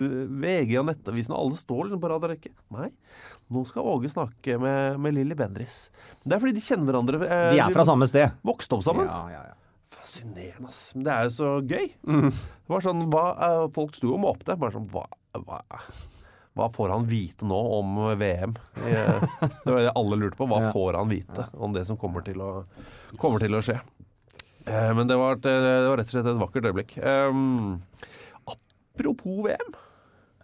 Speaker 3: VG og Nettavisen, alle står liksom på rad og rekke. Nei, nå skal Åge snakke med, med Lilly Bendriss. Det er fordi de kjenner hverandre. eh,
Speaker 2: De er fra samme sted.
Speaker 3: Vokste opp sammen.
Speaker 2: Ja, ja, ja.
Speaker 3: Fascinerende, ass. Men det er jo så gøy. Det var sånn, hva, eh, Folk sto og måpte. Bare sånn hva, hva, hva får han vite nå om VM? Eh, Det var det alle lurte på. Hva
Speaker 2: Ja.
Speaker 3: får han vite om det som kommer til å, kommer til å skje? Eh, Men det var, det var rett og slett et vakkert øyeblikk. Um, apropos VM.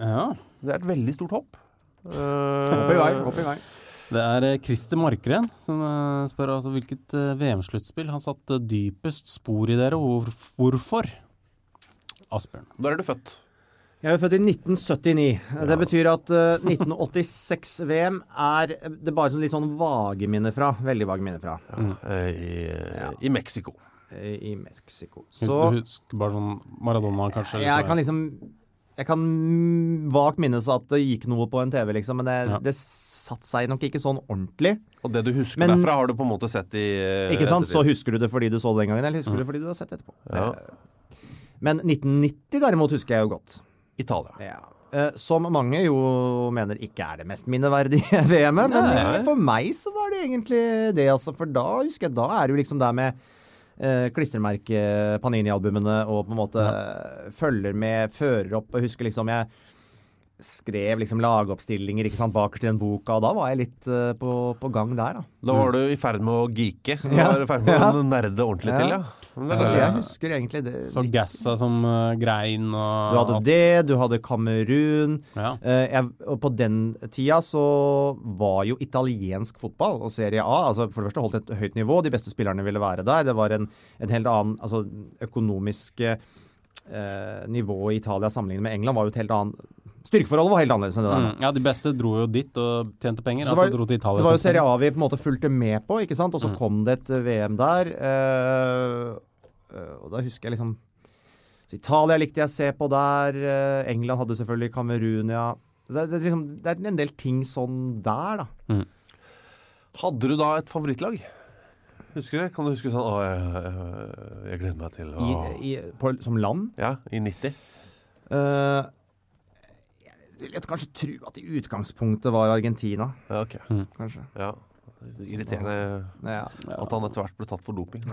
Speaker 4: Ja.
Speaker 3: Det er et veldig stort hopp. Eh,
Speaker 2: Hopp i vei. Hopp i vei.
Speaker 4: Det er eh, Christer Markgren som eh, spør altså hvilket eh, VM-sluttspill har satt dypest spor i dere, og hvorfor? Asbjørn.
Speaker 3: Da er du født.
Speaker 2: Jeg er født i 1979. Det betyr at eh, 1986-VM er det bare sånn litt sånn vage minner fra. Veldig vage minner fra.
Speaker 3: Ja, I, I Mexico.
Speaker 2: I Mexico.
Speaker 4: Så, du husker bare sånn Maradona, kanskje?
Speaker 2: jeg
Speaker 4: så-
Speaker 2: kan liksom Jeg kan mm, vagt minnes at det gikk noe på en TV, liksom, men det,
Speaker 4: Ja.
Speaker 2: det satte seg nok ikke sånn ordentlig.
Speaker 3: Og det du husker
Speaker 2: Men-
Speaker 3: derfra, har du på en måte sett i eh,
Speaker 2: Ikke sant? Så husker du det fordi du så det den gangen, eller husker du det fordi du har sett det etterpå.
Speaker 3: Ja.
Speaker 2: Eh, Men 1990 derimot husker jeg jo godt.
Speaker 3: Italia.
Speaker 2: Ja. Eh, Som mange jo mener ikke er det mest minneverdige VM-et, men
Speaker 3: Nei.
Speaker 2: for meg så var det egentlig det, altså. For da husker jeg, da er det jo liksom der med eh, klistremerke Panini-albumene og på en måte ja. følger med, fører opp. Jeg husker liksom jeg skrev liksom lagoppstillinger ikke sant, bakerst i den boka, og da var jeg litt uh, på, på gang der, da.
Speaker 3: Da var du i ferd med å geeke. Du
Speaker 2: Ja.
Speaker 3: var i ferd med
Speaker 2: Ja.
Speaker 3: å nerde ordentlig
Speaker 2: Ja.
Speaker 3: til, ja. Men det
Speaker 2: Så
Speaker 3: er-
Speaker 2: jeg husker egentlig det.
Speaker 4: Så. Gassa som uh, grein og
Speaker 2: Du hadde det, du hadde Kamerun.
Speaker 4: Ja.
Speaker 2: Uh, jeg, og på den tida så var jo italiensk fotball og Serie A altså for det første holdt et høyt nivå. De beste spillerne ville være der. Det var en, en helt annen altså økonomisk uh, nivå i Italia sammenlignet med England var jo et helt annet Styrkeforholdet var helt annerledes enn det der.
Speaker 4: Mm, ja, de beste dro jo dit og tjente penger.
Speaker 2: Så det
Speaker 4: altså
Speaker 2: var-
Speaker 4: dro til Italia.
Speaker 2: Det var jo Serie. A vi på en måte fulgte med på, ikke sant? Og så
Speaker 4: Mm.
Speaker 2: kom det et VM der. eh, eh, og da husker jeg liksom så Italia likte jeg å se på der. eh, England hadde selvfølgelig Kamerun, ja. Det, er- det, liksom, det er en del ting sånn der, da.
Speaker 3: Hadde du da et favorittlag? Husker du? Kan du huske sånn Å, jeg, jeg, jeg gleder meg til å
Speaker 2: I, i, på, som land.
Speaker 3: Ja, i 90.
Speaker 2: Eh, jeg kanskje tro at i utgangspunktet var Argentina,
Speaker 3: Ja, ok.
Speaker 2: kanskje.
Speaker 3: Ja. Irriterende
Speaker 2: Ja,
Speaker 3: at han etter hvert ble tatt for doping.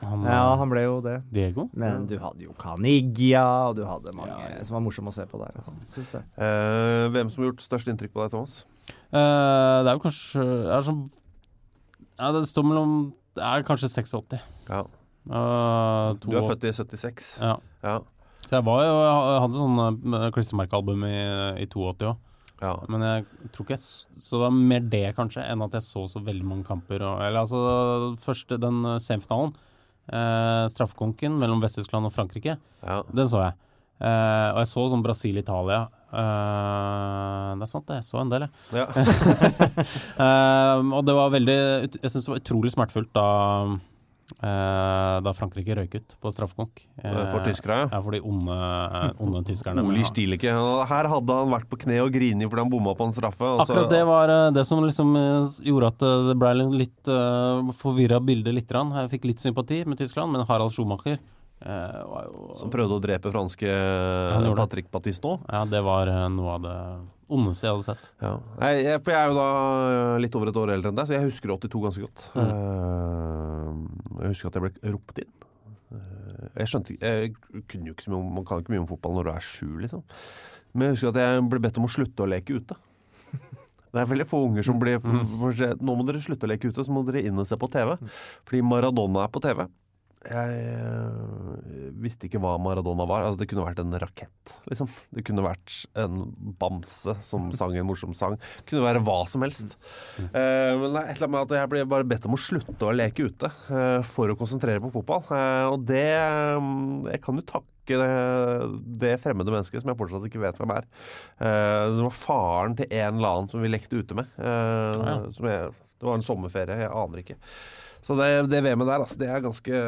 Speaker 4: Han,
Speaker 2: ja
Speaker 4: eh,
Speaker 2: han ble jo det.
Speaker 4: Diego?
Speaker 2: Men du hadde jo Canigia, og du hadde mange som var morsomme å se på der. Altså. Det.
Speaker 3: Eh, hvem som har gjort størst inntrykk på deg, Thomas?
Speaker 4: Eh, det er jo kanskje er som, Ja, det står mellom Det er kanskje 86.
Speaker 3: Ja.
Speaker 4: Uh,
Speaker 3: Du er født i 76.
Speaker 4: Ja. Så jeg var Jeg hadde sånn uh, klistremerkealbum i, i 82 òg.
Speaker 3: ja.
Speaker 4: Men jeg tror ikke jeg Så det var mer det, kanskje, enn at jeg så så veldig mange kamper. Og, eller altså, første, den uh, semifinalen, eh, straffekonken mellom Vest-Tyskland og Frankrike,
Speaker 3: ja.
Speaker 4: den så jeg. Eh, og jeg så sånn Brasil-Italia. Eh, det er sant, det. Jeg så en del, jeg.
Speaker 3: ja.
Speaker 4: Eh, og det var veldig Jeg syns det var utrolig smertefullt da eh, Da Frankrike røyk ut på straffekonk. Eh,
Speaker 3: For tyskere, ja.
Speaker 4: For de onde, onde tyskerne.
Speaker 3: Oli Stielike. Her hadde han vært på kne og grini fordi han bomma på en straffe. og så-
Speaker 4: Akkurat det var eh, det som liksom eh, gjorde at eh, det ble litt uh, forvirra bilde litt. grann. Jeg fikk litt sympati med Tyskland, men Harald Schumacher eh, var jo
Speaker 3: Som prøvde å drepe franske Patrick Batiston.
Speaker 4: Ja, det var eh, noe av det ondeste jeg hadde sett.
Speaker 3: Ja. Jeg, jeg, jeg er jo da øh, litt over et år eldre enn deg, så jeg husker 82 ganske godt.
Speaker 4: Mm.
Speaker 3: Eh, jeg husker at jeg ble ropt inn. Eh, jeg skjønte Jeg kunne jo ikke mye Man kan ikke mye om fotball når du er sju, liksom. Men jeg husker at jeg ble bedt om å slutte å leke ute. Det er veldig få unger som blir Nå må dere slutte å leke ute, så må dere inn og se på TV. Fordi Maradona er på TV. Jeg øh, visste ikke hva Maradona var. Altså, det kunne vært en rakett, liksom. Det kunne vært en bamse som sang en morsom sang. Det kunne være hva som helst. Uh, men det er et eller annet med at jeg ble bare bedt om å slutte å leke ute uh, for å konsentrere på fotball. Uh, og det um, Jeg kan jo takke det, det fremmede mennesket som jeg fortsatt ikke vet hvem er. Eh, det var faren til en eller annen som vi lekte ute med. Eh,
Speaker 4: ja.
Speaker 3: som jeg, det var en sommerferie, jeg aner ikke. Så det, det VM-et der, altså, det er ganske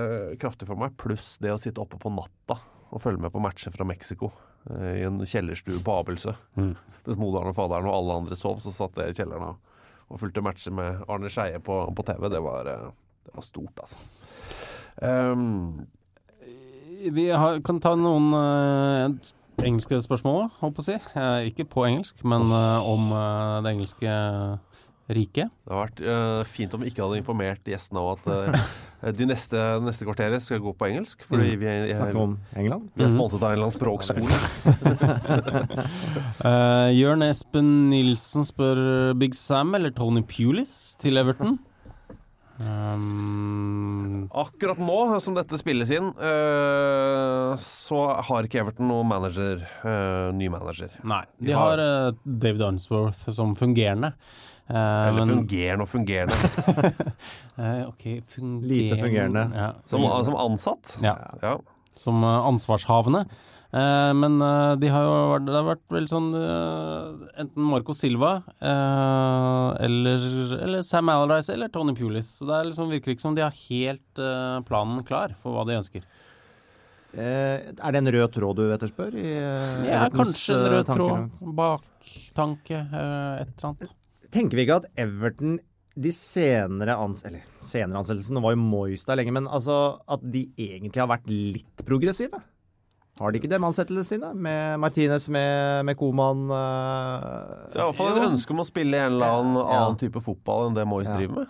Speaker 3: kraftig for meg. Pluss det å sitte oppe på natta og følge med på matcher fra Mexico. eh, I en kjellerstue på Abelsø. Mens moderen og faderen og alle andre sov, så satt jeg i kjelleren og, og fulgte matcher med Arne Skeie på, på TV. Det var, eh, det var stort, altså. Um,
Speaker 4: Vi har, kan ta noen uh, engelske spørsmål, holdt på å si. Uh, ikke på engelsk, men uh, om eh, det engelske riket.
Speaker 3: det har vært uh, fint om vi ikke hadde informert gjestene om at uh, de neste, neste kvarteret skal gå på engelsk. Fordi vi, er,
Speaker 2: Snakke om England.
Speaker 3: vi er sponset av en eller annen språkskole.
Speaker 4: Uh, Jørn Espen Nilsen spør Big Sam eller Tony Pulis til Everton. Um,
Speaker 3: Akkurat nå som dette spilles inn, uh, så har ikke Everton noen manager, uh, ny manager.
Speaker 4: nei, de
Speaker 3: De
Speaker 4: har
Speaker 3: har-
Speaker 4: uh, David Arnsworth som fungerende. Eh,
Speaker 3: Eller
Speaker 4: men-
Speaker 3: fungerende og fungerende.
Speaker 4: Eh, ok, fungerende
Speaker 2: Lite fungerende.
Speaker 4: Ja,
Speaker 3: Som, som ansatt.
Speaker 4: Ja.
Speaker 3: Ja.
Speaker 4: som ansvarshavende. Eh, men eh, de har jo vært, det har vært veldig sånn eh, Enten Marco Silva eh, eller, eller Sam Allardyce eller Tony Pulis. Så det liksom, virker ikke som de har helt planen klar for hva de ønsker.
Speaker 2: Eh, er det en rød tråd du etterspør? I,
Speaker 4: Ja, kanskje en rød
Speaker 2: tanker.
Speaker 4: tråd, baktanke, et eller annet.
Speaker 2: Tenker vi ikke at Everton de senere, ans eller, senere ansettelsene var jo Moista lenge, men altså at de egentlig har vært litt progressive? Har de ikke det med ansettelsene sine? Med Martinez, med, med Koman eh,
Speaker 3: Det er i hvert fall et ønske om å spille en eller annen
Speaker 2: Ja.
Speaker 3: annen type fotball enn det Moyes
Speaker 2: Ja.
Speaker 3: driver med.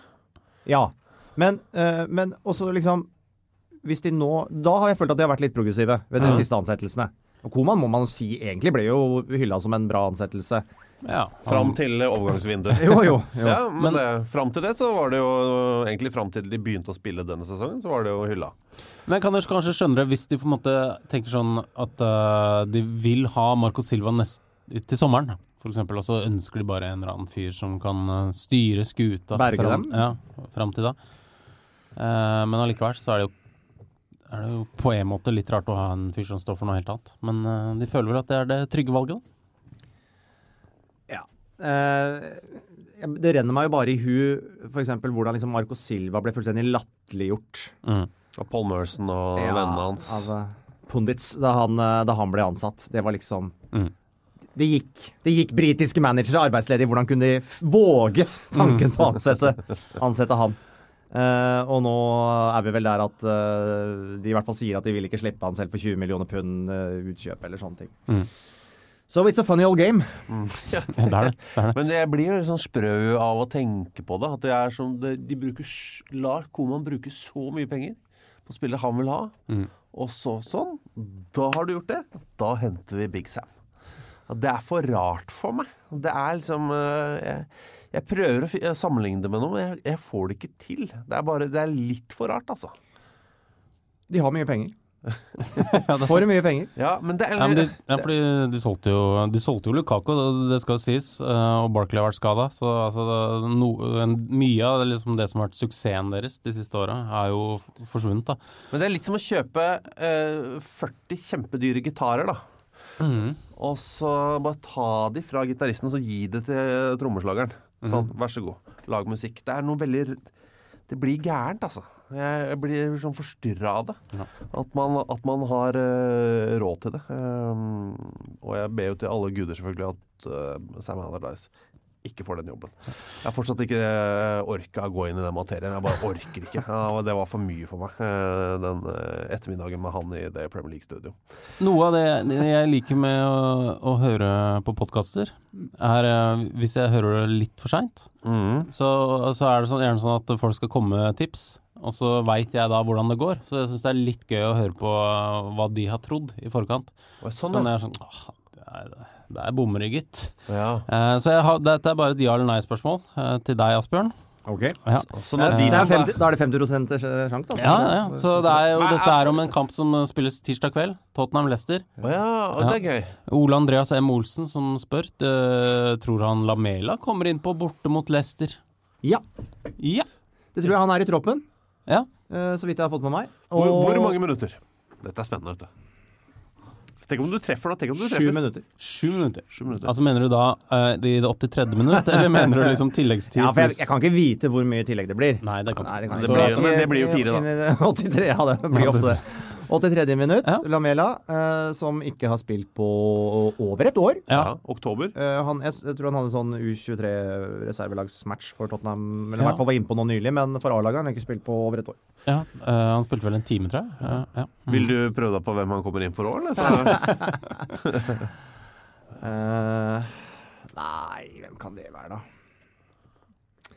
Speaker 2: Ja. Men, eh, men også liksom Hvis de nå Da har jeg følt at de har vært litt progressive ved de
Speaker 4: Ja.
Speaker 2: siste ansettelsene. Og Koman må man si egentlig ble jo hylla som en bra ansettelse.
Speaker 4: Ja,
Speaker 3: Fram til overgangsvinduet.
Speaker 2: Jo, jo. jo.
Speaker 3: Ja, men,
Speaker 4: Men-
Speaker 3: det, fram til det så var det jo Egentlig fram til de begynte å spille denne sesongen, så var det jo hylla.
Speaker 4: Men kan dere kanskje skjønne det hvis de på en måte tenker sånn at uh, de vil ha Marco Silva nest, til sommeren, for eksempel, og så ønsker de bare en eller annen fyr som kan eh, styre skuta
Speaker 2: Berge
Speaker 4: fram,
Speaker 2: dem?
Speaker 4: Ja, fram til da. Uh, men allikevel så er det jo er det jo på en måte litt rart å ha en fyr som står for noe helt annet. Men uh, de føler vel at det er det trygge valget, da.
Speaker 2: Eh, det renner meg jo bare i hu f.eks. hvordan liksom Marco Silva ble fullstendig latterliggjort
Speaker 3: Og Paul Merson og
Speaker 2: Ja,
Speaker 3: vennene hans.
Speaker 2: av eh, pundits da han, eh, da han ble ansatt. Det var liksom
Speaker 4: Mm.
Speaker 2: Det gikk, det gikk britiske managere arbeidsledige. Hvordan kunne de våge tanken på å ansette, ansette han? Uh, og nå er vi vel der at uh, de i hvert fall sier at de vil ikke slippe han selv for 20 millioner pund uh, utkjøp eller sånne ting.
Speaker 4: Mm.
Speaker 2: So it's a funny old game.
Speaker 4: Ja, det er det. det, er det.
Speaker 3: Men jeg blir jo litt sånn sprø av å tenke på det. At det er som det, de bruker lar Koman bruke så mye penger på spillet han vil ha.
Speaker 4: Mm.
Speaker 3: Og så sånn. Da har du gjort det. Da henter vi Big Sam. Det er for rart for meg. Det er liksom øh, Jeg, jeg prøver å sammenligne det med noe, men jeg, jeg får det ikke til. Det er bare Det er litt for rart, altså.
Speaker 2: De har mye penger. For mye penger.
Speaker 3: Ja, men det er
Speaker 4: Ja, men de, ja, fordi de solgte jo De solgte jo Lukaku, det, skal sies, eh, og Barkley har vært skada. Så altså, no, en, mye av det, liksom, det som har vært suksessen deres de siste åra, er jo forsvunnet. da.
Speaker 3: Men det er litt som å kjøpe eh, 40 kjempedyre gitarer, da. Og så bare ta de fra gitaristen og så gi det til trommeslageren. Sånn, vær så god, lag musikk. Det er noe veldig Det blir gærent, altså. Jeg blir sånn forstyrra av det.
Speaker 4: Ja.
Speaker 3: At, man, at man har uh, råd til det. Um, og jeg ber jo til alle guder selvfølgelig at uh, Sam Allardyce ikke får den jobben. Jeg har fortsatt ikke orka å gå inn i den materien. Jeg bare orker ikke. Ja, det var for mye for meg, den ettermiddagen med han i det Premier League-studio.
Speaker 4: Noe av det jeg liker med å, å høre på podkaster, er hvis jeg hører det litt for seint,
Speaker 3: Mm.
Speaker 4: så, så er det sånn, gjerne sånn at folk skal komme med tips. Og så veit jeg da hvordan det går. Så jeg syns det er litt gøy å høre på eh, hva de har trodd i forkant.
Speaker 3: Sånn, ja.
Speaker 4: er sånn åh, det er, det er bommere, gitt.
Speaker 3: ja.
Speaker 4: Uh, så jeg har, dette er bare et ja eller nei-spørsmål uh, til deg, Asbjørn.
Speaker 2: Ok.
Speaker 4: Ja.
Speaker 3: Så
Speaker 2: Det
Speaker 3: de
Speaker 2: er 50, da er det 50 sjanse, altså.
Speaker 4: Ja, ja, så det er jo, dette er om en kamp som spilles tirsdag kveld. Tottenham-Lester.
Speaker 3: Oh, ja, og det er gøy.
Speaker 4: Ole Andreas M. Olsen som spør uh, Tror han Lamela kommer inn på borte mot Lester?
Speaker 2: Ja,
Speaker 4: Ja.
Speaker 2: det tror jeg han er i troppen,
Speaker 4: ja.
Speaker 2: eh, så vidt jeg har fått med meg.
Speaker 3: Hvor,
Speaker 2: Og-
Speaker 3: hvor mange minutter? Dette er spennende, Dette. Tenk om du treffer da. Tenk om du
Speaker 2: Sju minutter.
Speaker 4: Sju minutter.
Speaker 3: Sju minutter.
Speaker 4: Altså Mener du da uh, i det 83. minutt, eller mener du liksom tilleggstid?
Speaker 2: Ja, for jeg, jeg kan ikke vite hvor mye tillegg det blir.
Speaker 4: Nei, det kan
Speaker 2: Nei, det kan
Speaker 3: Det blir
Speaker 2: ikke.
Speaker 3: jo- det blir jo fire, da.
Speaker 2: da. 83, ja, det blir ofte
Speaker 4: det.
Speaker 2: 83. minutt,
Speaker 4: Ja.
Speaker 2: Lamela, eh, som ikke har spilt på over et år.
Speaker 4: Ja.
Speaker 3: Ja, oktober.
Speaker 2: Eh, han, jeg, jeg tror han hadde sånn U23-reservelagsmatch for Tottenham. Eller i hvert fall var inne på noe nylig, men for A-laget har han ikke spilt på over et år.
Speaker 4: ja eh, han spilte vel en time, tror jeg. Ja, ja. Mm.
Speaker 3: Vil du prøve deg på hvem han kommer inn for år, eller?
Speaker 2: Eh, nei, hvem kan det være, da?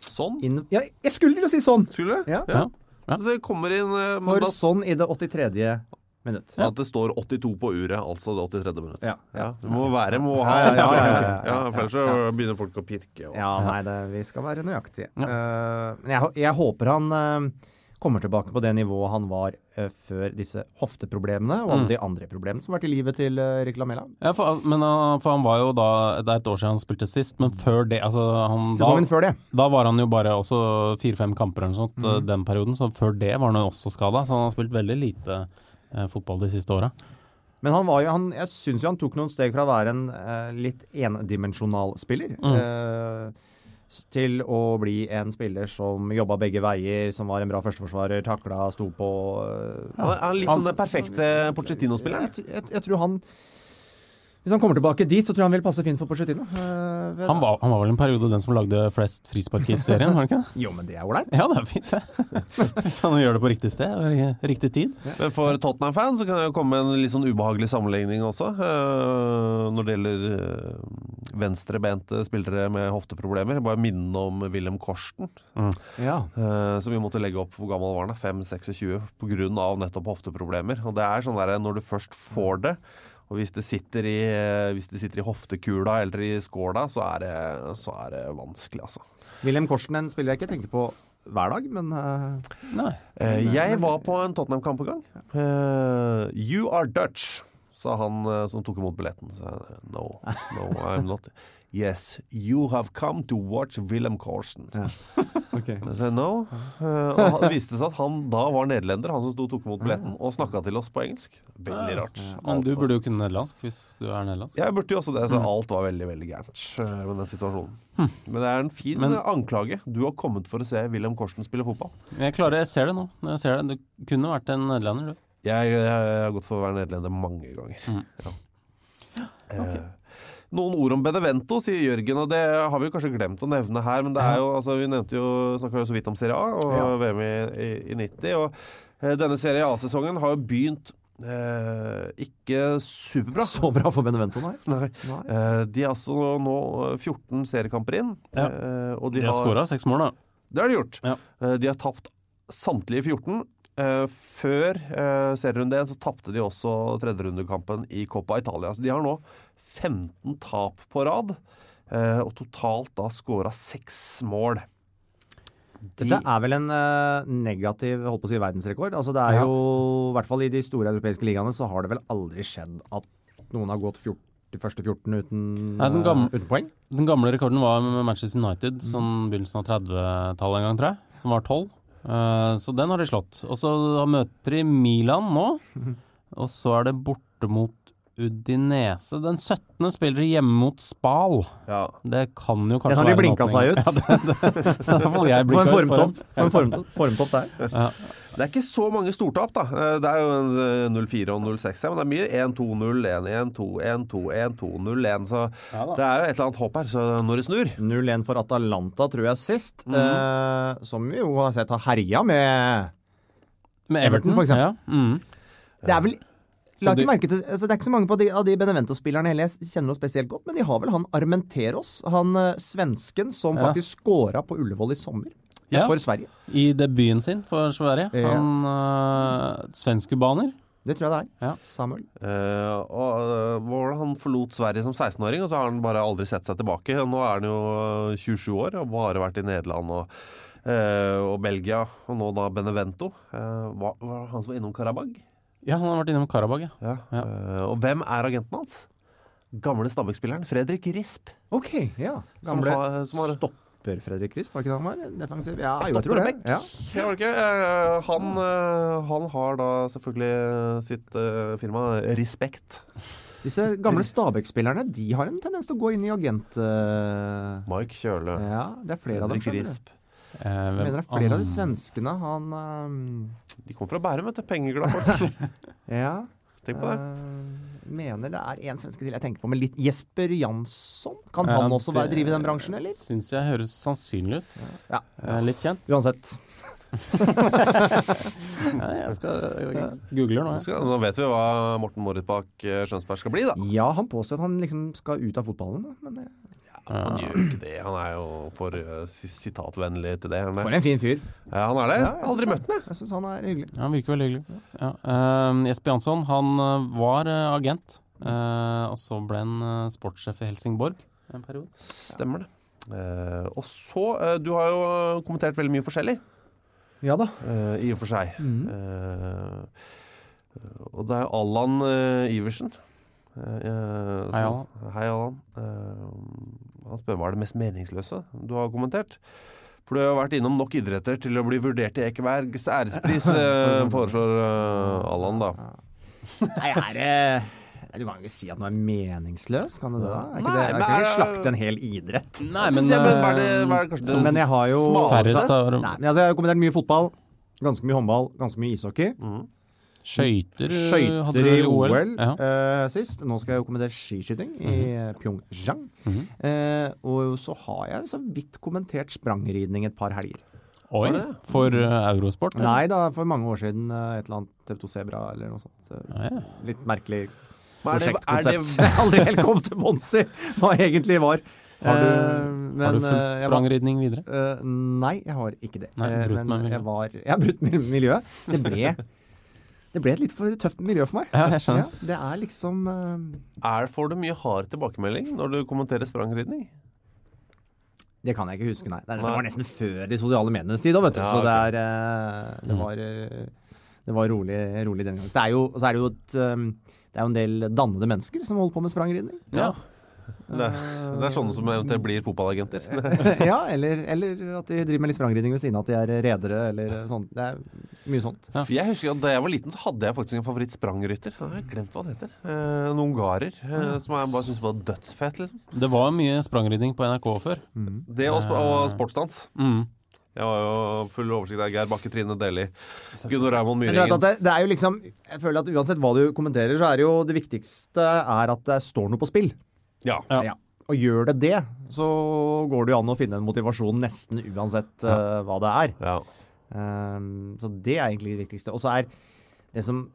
Speaker 3: sånn?
Speaker 2: In ja, jeg skulle til å si sånn!
Speaker 3: Skulle du?
Speaker 2: Ja.
Speaker 4: Ja. Ja.
Speaker 3: Så kommer inn eh,
Speaker 2: For
Speaker 3: da,
Speaker 2: sånn i det 83. minutt.
Speaker 3: At det står 82 på uret, altså det 83. minutt.
Speaker 2: Ja,
Speaker 3: Ja, det må være må ha
Speaker 2: Ja, ja.
Speaker 3: For ellers begynner folk å pirke. Og,
Speaker 2: Ja, nei, det, vi skal være nøyaktige. Eh, men jeg, jeg håper han eh, kommer tilbake på det nivået han var uh, før disse hofteproblemene og alle
Speaker 4: Mm.
Speaker 2: de andre problemene som har vært i livet til uh, Erik Lamela.
Speaker 4: Ja, for, men, uh, for han var jo da Det er et år siden han spilte sist, men før det altså, han,
Speaker 2: Sesongen
Speaker 4: da,
Speaker 2: før det.
Speaker 4: da var han jo bare også fire-fem kamper eller noe sånt mm. den perioden, så før det var han jo også skada. Så han har spilt veldig lite fotball de siste åra.
Speaker 2: Men han var jo, han, jeg syns jo han tok noen steg fra å være en eh, litt endimensjonal spiller.
Speaker 4: Mm.
Speaker 2: Til å bli en spiller som jobba begge veier, som var en bra førsteforsvarer, takla, sto på Ja,
Speaker 3: Han er- litt
Speaker 2: Han-
Speaker 3: sånn den perfekte Pochettino-spilleren.
Speaker 2: Jeg, jeg, jeg tror han Hvis han kommer tilbake dit, så tror jeg han vil passe fint for Pochettino. Uh,
Speaker 4: Han var, han var vel en periode den som lagde flest frispark i serien, var han ikke det?
Speaker 2: Jo, men det er ålreit.
Speaker 4: Ja, det er fint, det. Hvis han gjør det på riktig sted og i riktig tid.
Speaker 3: Men for Tottenham-fans så kan jeg jo komme med en litt sånn ubehagelig sammenligning også. uh, når det gjelder uh, venstrebente spillere med hofteproblemer. Bare minne om Wilhelm Korsten,
Speaker 2: Ja.
Speaker 3: eh, som vi måtte legge opp hvor gammel var han? 5-26 pga. nettopp hofteproblemer. Og det er sånn der når du først får det, og hvis det sitter i, eh, hvis det sitter i hoftekula eller i skåla, så er det, så er det vanskelig, altså.
Speaker 2: William Korsen, en spiller jeg ikke tenker på hver dag, men øh,
Speaker 4: Nei.
Speaker 3: Eh, jeg var på en Tottenham-kamp en gang. Eh, you are Dutch, sa han eh, som tok imot billetten. Så, no, no, I'm not. Yes, you have come to watch Willem Korsen.
Speaker 2: ok.
Speaker 3: Okay. sa no. Eh, og det viste seg at han da var nederlender, han som sto og tok imot billetten, og snakka til oss på engelsk. Veldig rart.
Speaker 4: Men du burde jo kunne nederlandsk hvis du er nederlandsk.
Speaker 3: jeg burde jo også det, så alt var veldig veldig gærent eh, med den situasjonen. Men det er en fin
Speaker 4: Men-
Speaker 3: eh, anklage. Du har kommet for å se Willem Korsen spille fotball.
Speaker 4: Jeg klarer, jeg ser det nå. Jeg ser det. Du kunne vært en nederlender, du.
Speaker 3: Jeg, jeg, har gått for å være nederlender mange ganger.
Speaker 4: Mm.
Speaker 3: Ja. Eh, noen ord om Benevento, sier Jørgen, og det har vi jo kanskje glemt å nevne her. Men det er jo, altså, vi nevnte jo, snakka jo så vidt om Serie A og
Speaker 2: Ja.
Speaker 3: VM i, i, i 90. Og eh, denne Serie A-sesongen har jo begynt eh, ikke superbra.
Speaker 2: Så bra for Benevento, nei.
Speaker 3: Nei.
Speaker 2: nei.
Speaker 3: Eh, de er altså nå 14 seriekamper inn.
Speaker 4: Ja.
Speaker 3: eh, og de,
Speaker 4: De har
Speaker 3: har
Speaker 4: skåra seks mål, da.
Speaker 3: det har de gjort.
Speaker 4: Ja.
Speaker 3: Eh, De har tapt samtlige 14. Eh, Før eh, serierunde 1 så tapte de også tredjerundekampen i Coppa Italia. Så de har nå 15 tap på rad, eh, og totalt da skåra seks mål. De,
Speaker 2: Dette er vel en uh, negativ holdt på å si, verdensrekord. Altså, det er
Speaker 4: Ja.
Speaker 2: jo, i hvert fall i de store europeiske ligaene, så har det vel aldri skjedd at noen har gått 14, de første 14 uten,
Speaker 4: Nei, den gamle-
Speaker 2: uh, uten poeng.
Speaker 4: Den gamle rekorden var med Manchester United, sånn begynnelsen av 30-tallet en gang, tror jeg. Som var 12. Uh, så den har de slått. Og så møter de Milan nå. Og så er det borte mot Udinese. Den 17. spiller de hjemme mot Spal.
Speaker 3: ja.
Speaker 4: Det kan jo
Speaker 2: Den
Speaker 4: kanskje
Speaker 2: har de
Speaker 4: være en
Speaker 2: blinka
Speaker 4: åpning.
Speaker 2: seg ut.
Speaker 4: Ja, det, det, det, er i hvert fall jeg
Speaker 2: en
Speaker 4: blinka ut for
Speaker 2: formtopp.
Speaker 4: en.
Speaker 2: For en formtopp, formtopp der.
Speaker 3: Det er ikke så mange stortap, da. Eh, Det er jo en eh, 04 og 06 her, men det er mye 1-2-0, 1-1-2, 1-2, 1-2, 0-1. Så
Speaker 4: Ja
Speaker 3: det er jo et eller annet håp her. Så når det snur
Speaker 2: 0-1 for Atalanta, tror jeg, sist. eh, som vi jo har sett har herja med
Speaker 4: Med Everton,
Speaker 2: Everton, eksempel.
Speaker 4: Ja. Mm.
Speaker 2: Det er vel La
Speaker 4: de-
Speaker 2: ikke merke til, altså Det er ikke så mange på de, av de Benevento-spillerne jeg kjenner noe spesielt godt, men de har vel han Armenteros, han eh, svensken som
Speaker 4: Ja.
Speaker 2: faktisk scora på Ullevål i sommer.
Speaker 4: Ja.
Speaker 2: For Sverige.
Speaker 4: I debuten sin for Sverige.
Speaker 2: Ja.
Speaker 4: Han uh, Svensk-cubaner.
Speaker 2: Det tror jeg det er.
Speaker 4: Ja.
Speaker 2: Samuel.
Speaker 3: Uh, og uh, Han forlot Sverige som 16-åring, og så har han bare aldri sett seg tilbake. Nå er han jo eh, 27 år og bare vært i Nederland og, uh, og Belgia, og nå da Benevento. Uh, var, var han som var innom Karabag?
Speaker 4: Ja, han har vært innom Karabag, ja.
Speaker 3: Ja.
Speaker 4: Ja.
Speaker 3: Eh, og hvem er agenten hans? Gamle Stabæk-spilleren Fredrik Risp.
Speaker 2: OK, ja.
Speaker 3: Som har- som har-
Speaker 2: stopper Fredrik Risp, var ikke det han var? Defensiv? Ja, jo, jeg tror det. Ja.
Speaker 3: Jeg ikke? Eh, han, eh, han har da selvfølgelig sitt firma Respekt.
Speaker 2: Disse gamle Stabæk-spillerne de har en tendens til å gå inn i agent... Uh...
Speaker 3: Mike Kjøle.
Speaker 2: ja, det er flere av dem.
Speaker 3: Fredrik. Risp.
Speaker 4: Eh,
Speaker 2: mener det er flere av de svenskene. Han um...
Speaker 3: De kom fra Bærum, vet du. Pengeglade folk.
Speaker 2: Ja.
Speaker 3: Tenk på det.
Speaker 2: Uh, mener det er en svenske til jeg tenker på, men litt Jesper Jansson? Kan
Speaker 4: han
Speaker 2: han også være,
Speaker 4: det
Speaker 2: drive i den bransjen, eller?
Speaker 4: Syns jeg høres sannsynlig ut.
Speaker 2: Ja.
Speaker 4: Uh, litt kjent.
Speaker 2: Uansett.
Speaker 4: Ja, jeg skal jeg googler nå, jeg.
Speaker 3: skal, nå vet vi hva Morten Moritbakk eh, Skjønsberg skal bli, da.
Speaker 2: Ja, han påstår at han liksom skal ut av fotballen, da, men det,
Speaker 3: Han gjør jo ikke det. Han er jo for eh, sitatvennlig til det. Er,
Speaker 2: For en fin fyr.
Speaker 3: ja, han er det.
Speaker 2: Ja, jeg
Speaker 3: Aldri møtt ham, jeg.
Speaker 2: Jeg syns han er hyggelig.
Speaker 4: Ja, han virker veldig hyggelig. Ja. Uh, Jesper Jansson han eh, var eh, agent, uh, og så ble han eh, sportssjef i Helsingborg en periode.
Speaker 3: Stemmer det. Uh, og så eh, Du har jo kommentert veldig mye forskjellig,
Speaker 2: Ja da.
Speaker 3: eh, i og for seg. Eh, og det er Allan eh, Iversen. Eh, eh,
Speaker 4: Hei, Allan.
Speaker 3: Hei, Allan. Eh, han spør hva er det mest meningsløse du har kommentert. For du har vært innom nok idretter til å bli vurdert til Ekebergs ærespris, foreslår Allan, da.
Speaker 2: Nei, er det Du kan ikke si at noe er meningsløs, kan du det? da? Er ikke
Speaker 3: Nei,
Speaker 2: det, jeg
Speaker 3: kan
Speaker 2: ikke
Speaker 3: er-
Speaker 2: slakte en hel idrett?
Speaker 4: Nei, men,
Speaker 3: Ja, men
Speaker 4: bare,
Speaker 3: bare er det
Speaker 2: Men jeg har jo
Speaker 4: Færrest av
Speaker 2: Nei, altså, Jeg har kommentert mye fotball, ganske mye håndball, ganske mye ishockey.
Speaker 4: Skøyter eh, hadde du
Speaker 2: i
Speaker 4: OL,
Speaker 2: OL
Speaker 4: Ja.
Speaker 2: uh, sist. Nå skal jeg jo kommentere skiskyting i Pyeongchang.
Speaker 4: Mm
Speaker 2: -hmm. uh, og så har jeg så vidt kommentert sprangridning et par helger.
Speaker 4: Oi, for uh, Eurosport? eller?
Speaker 2: Nei da, for mange år siden. et eller annet TV2 Sebra eller noe sånt. Eh,
Speaker 4: Ja, ja.
Speaker 2: Litt merkelig
Speaker 3: er er
Speaker 2: prosjektkonsept.
Speaker 3: Jeg
Speaker 2: Jeg aldri helt kom til bunns i hva egentlig var.
Speaker 4: Har du,
Speaker 2: Eh,
Speaker 4: har du fulgt sprangridning videre?
Speaker 2: Uh, nei, jeg har ikke det.
Speaker 4: Nei, brutt
Speaker 2: men
Speaker 4: med
Speaker 2: jeg var Jeg har brutt miljøet. Det ble Det ble et litt for tøft miljø for meg.
Speaker 4: Ja, jeg skjønner.
Speaker 2: Ja, det er liksom uh...
Speaker 3: Er, får du mye hard tilbakemelding når du kommenterer sprangridning?
Speaker 2: Det kan jeg ikke huske, nei.
Speaker 3: Det,
Speaker 2: var nesten før de sosiale medienes tid òg, vet du.
Speaker 3: Ja,
Speaker 2: så det er uh, Det var, uh, det var rolig, rolig den gangen. Så Det er jo, så er det jo et um, Det er jo en del dannede mennesker som holder på med sprangridning.
Speaker 3: Ja. Det, det er sånne som eventuelt blir fotballagenter.
Speaker 2: ja, eller, eller at de driver med litt sprangridning ved siden av at de er redere, eller sånt. Det er mye sånt.
Speaker 3: Jeg husker at Da jeg var liten, så hadde jeg faktisk en favoritt-sprangrytter. Jeg har glemt hva han heter. Eh, en ungarer eh, som jeg bare syntes var dødsfet. liksom.
Speaker 4: Det var mye sprangridning på NRK før.
Speaker 3: Det og, sp og sportsdans.
Speaker 4: Mm.
Speaker 3: Jeg har jo full oversikt av Geir Bakke, Trine Deli, Gunnar Raymond Myhringen.
Speaker 2: det, det er jo liksom Jeg føler at uansett hva du kommenterer, så er det jo det viktigste er at det står noe på spill.
Speaker 3: Ja.
Speaker 4: Ja.
Speaker 2: Og gjør det det, så går det jo an å finne en motivasjon nesten uansett uh, hva det er.
Speaker 3: ja.
Speaker 2: Um, så det er egentlig det viktigste. Og så er det som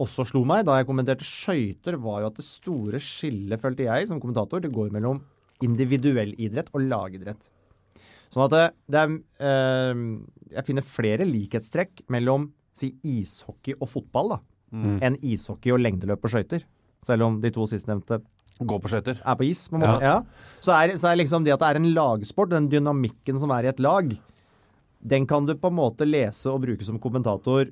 Speaker 2: også slo meg da jeg kommenterte skøyter, var jo at det store skillet, følte jeg som kommentator, det går mellom individuell idrett og lagidrett. Sånn at det, det er ehm, Jeg finner flere likhetstrekk mellom si ishockey og fotball da, enn ishockey og lengdeløp og skøyter. Selv om de to sistnevnte
Speaker 3: Gå på skøyter.
Speaker 2: er på is, på en måte. Ja. Så, er, så er liksom det at det er en lagsport, den dynamikken som er i et lag, den kan du på en måte lese og bruke som kommentator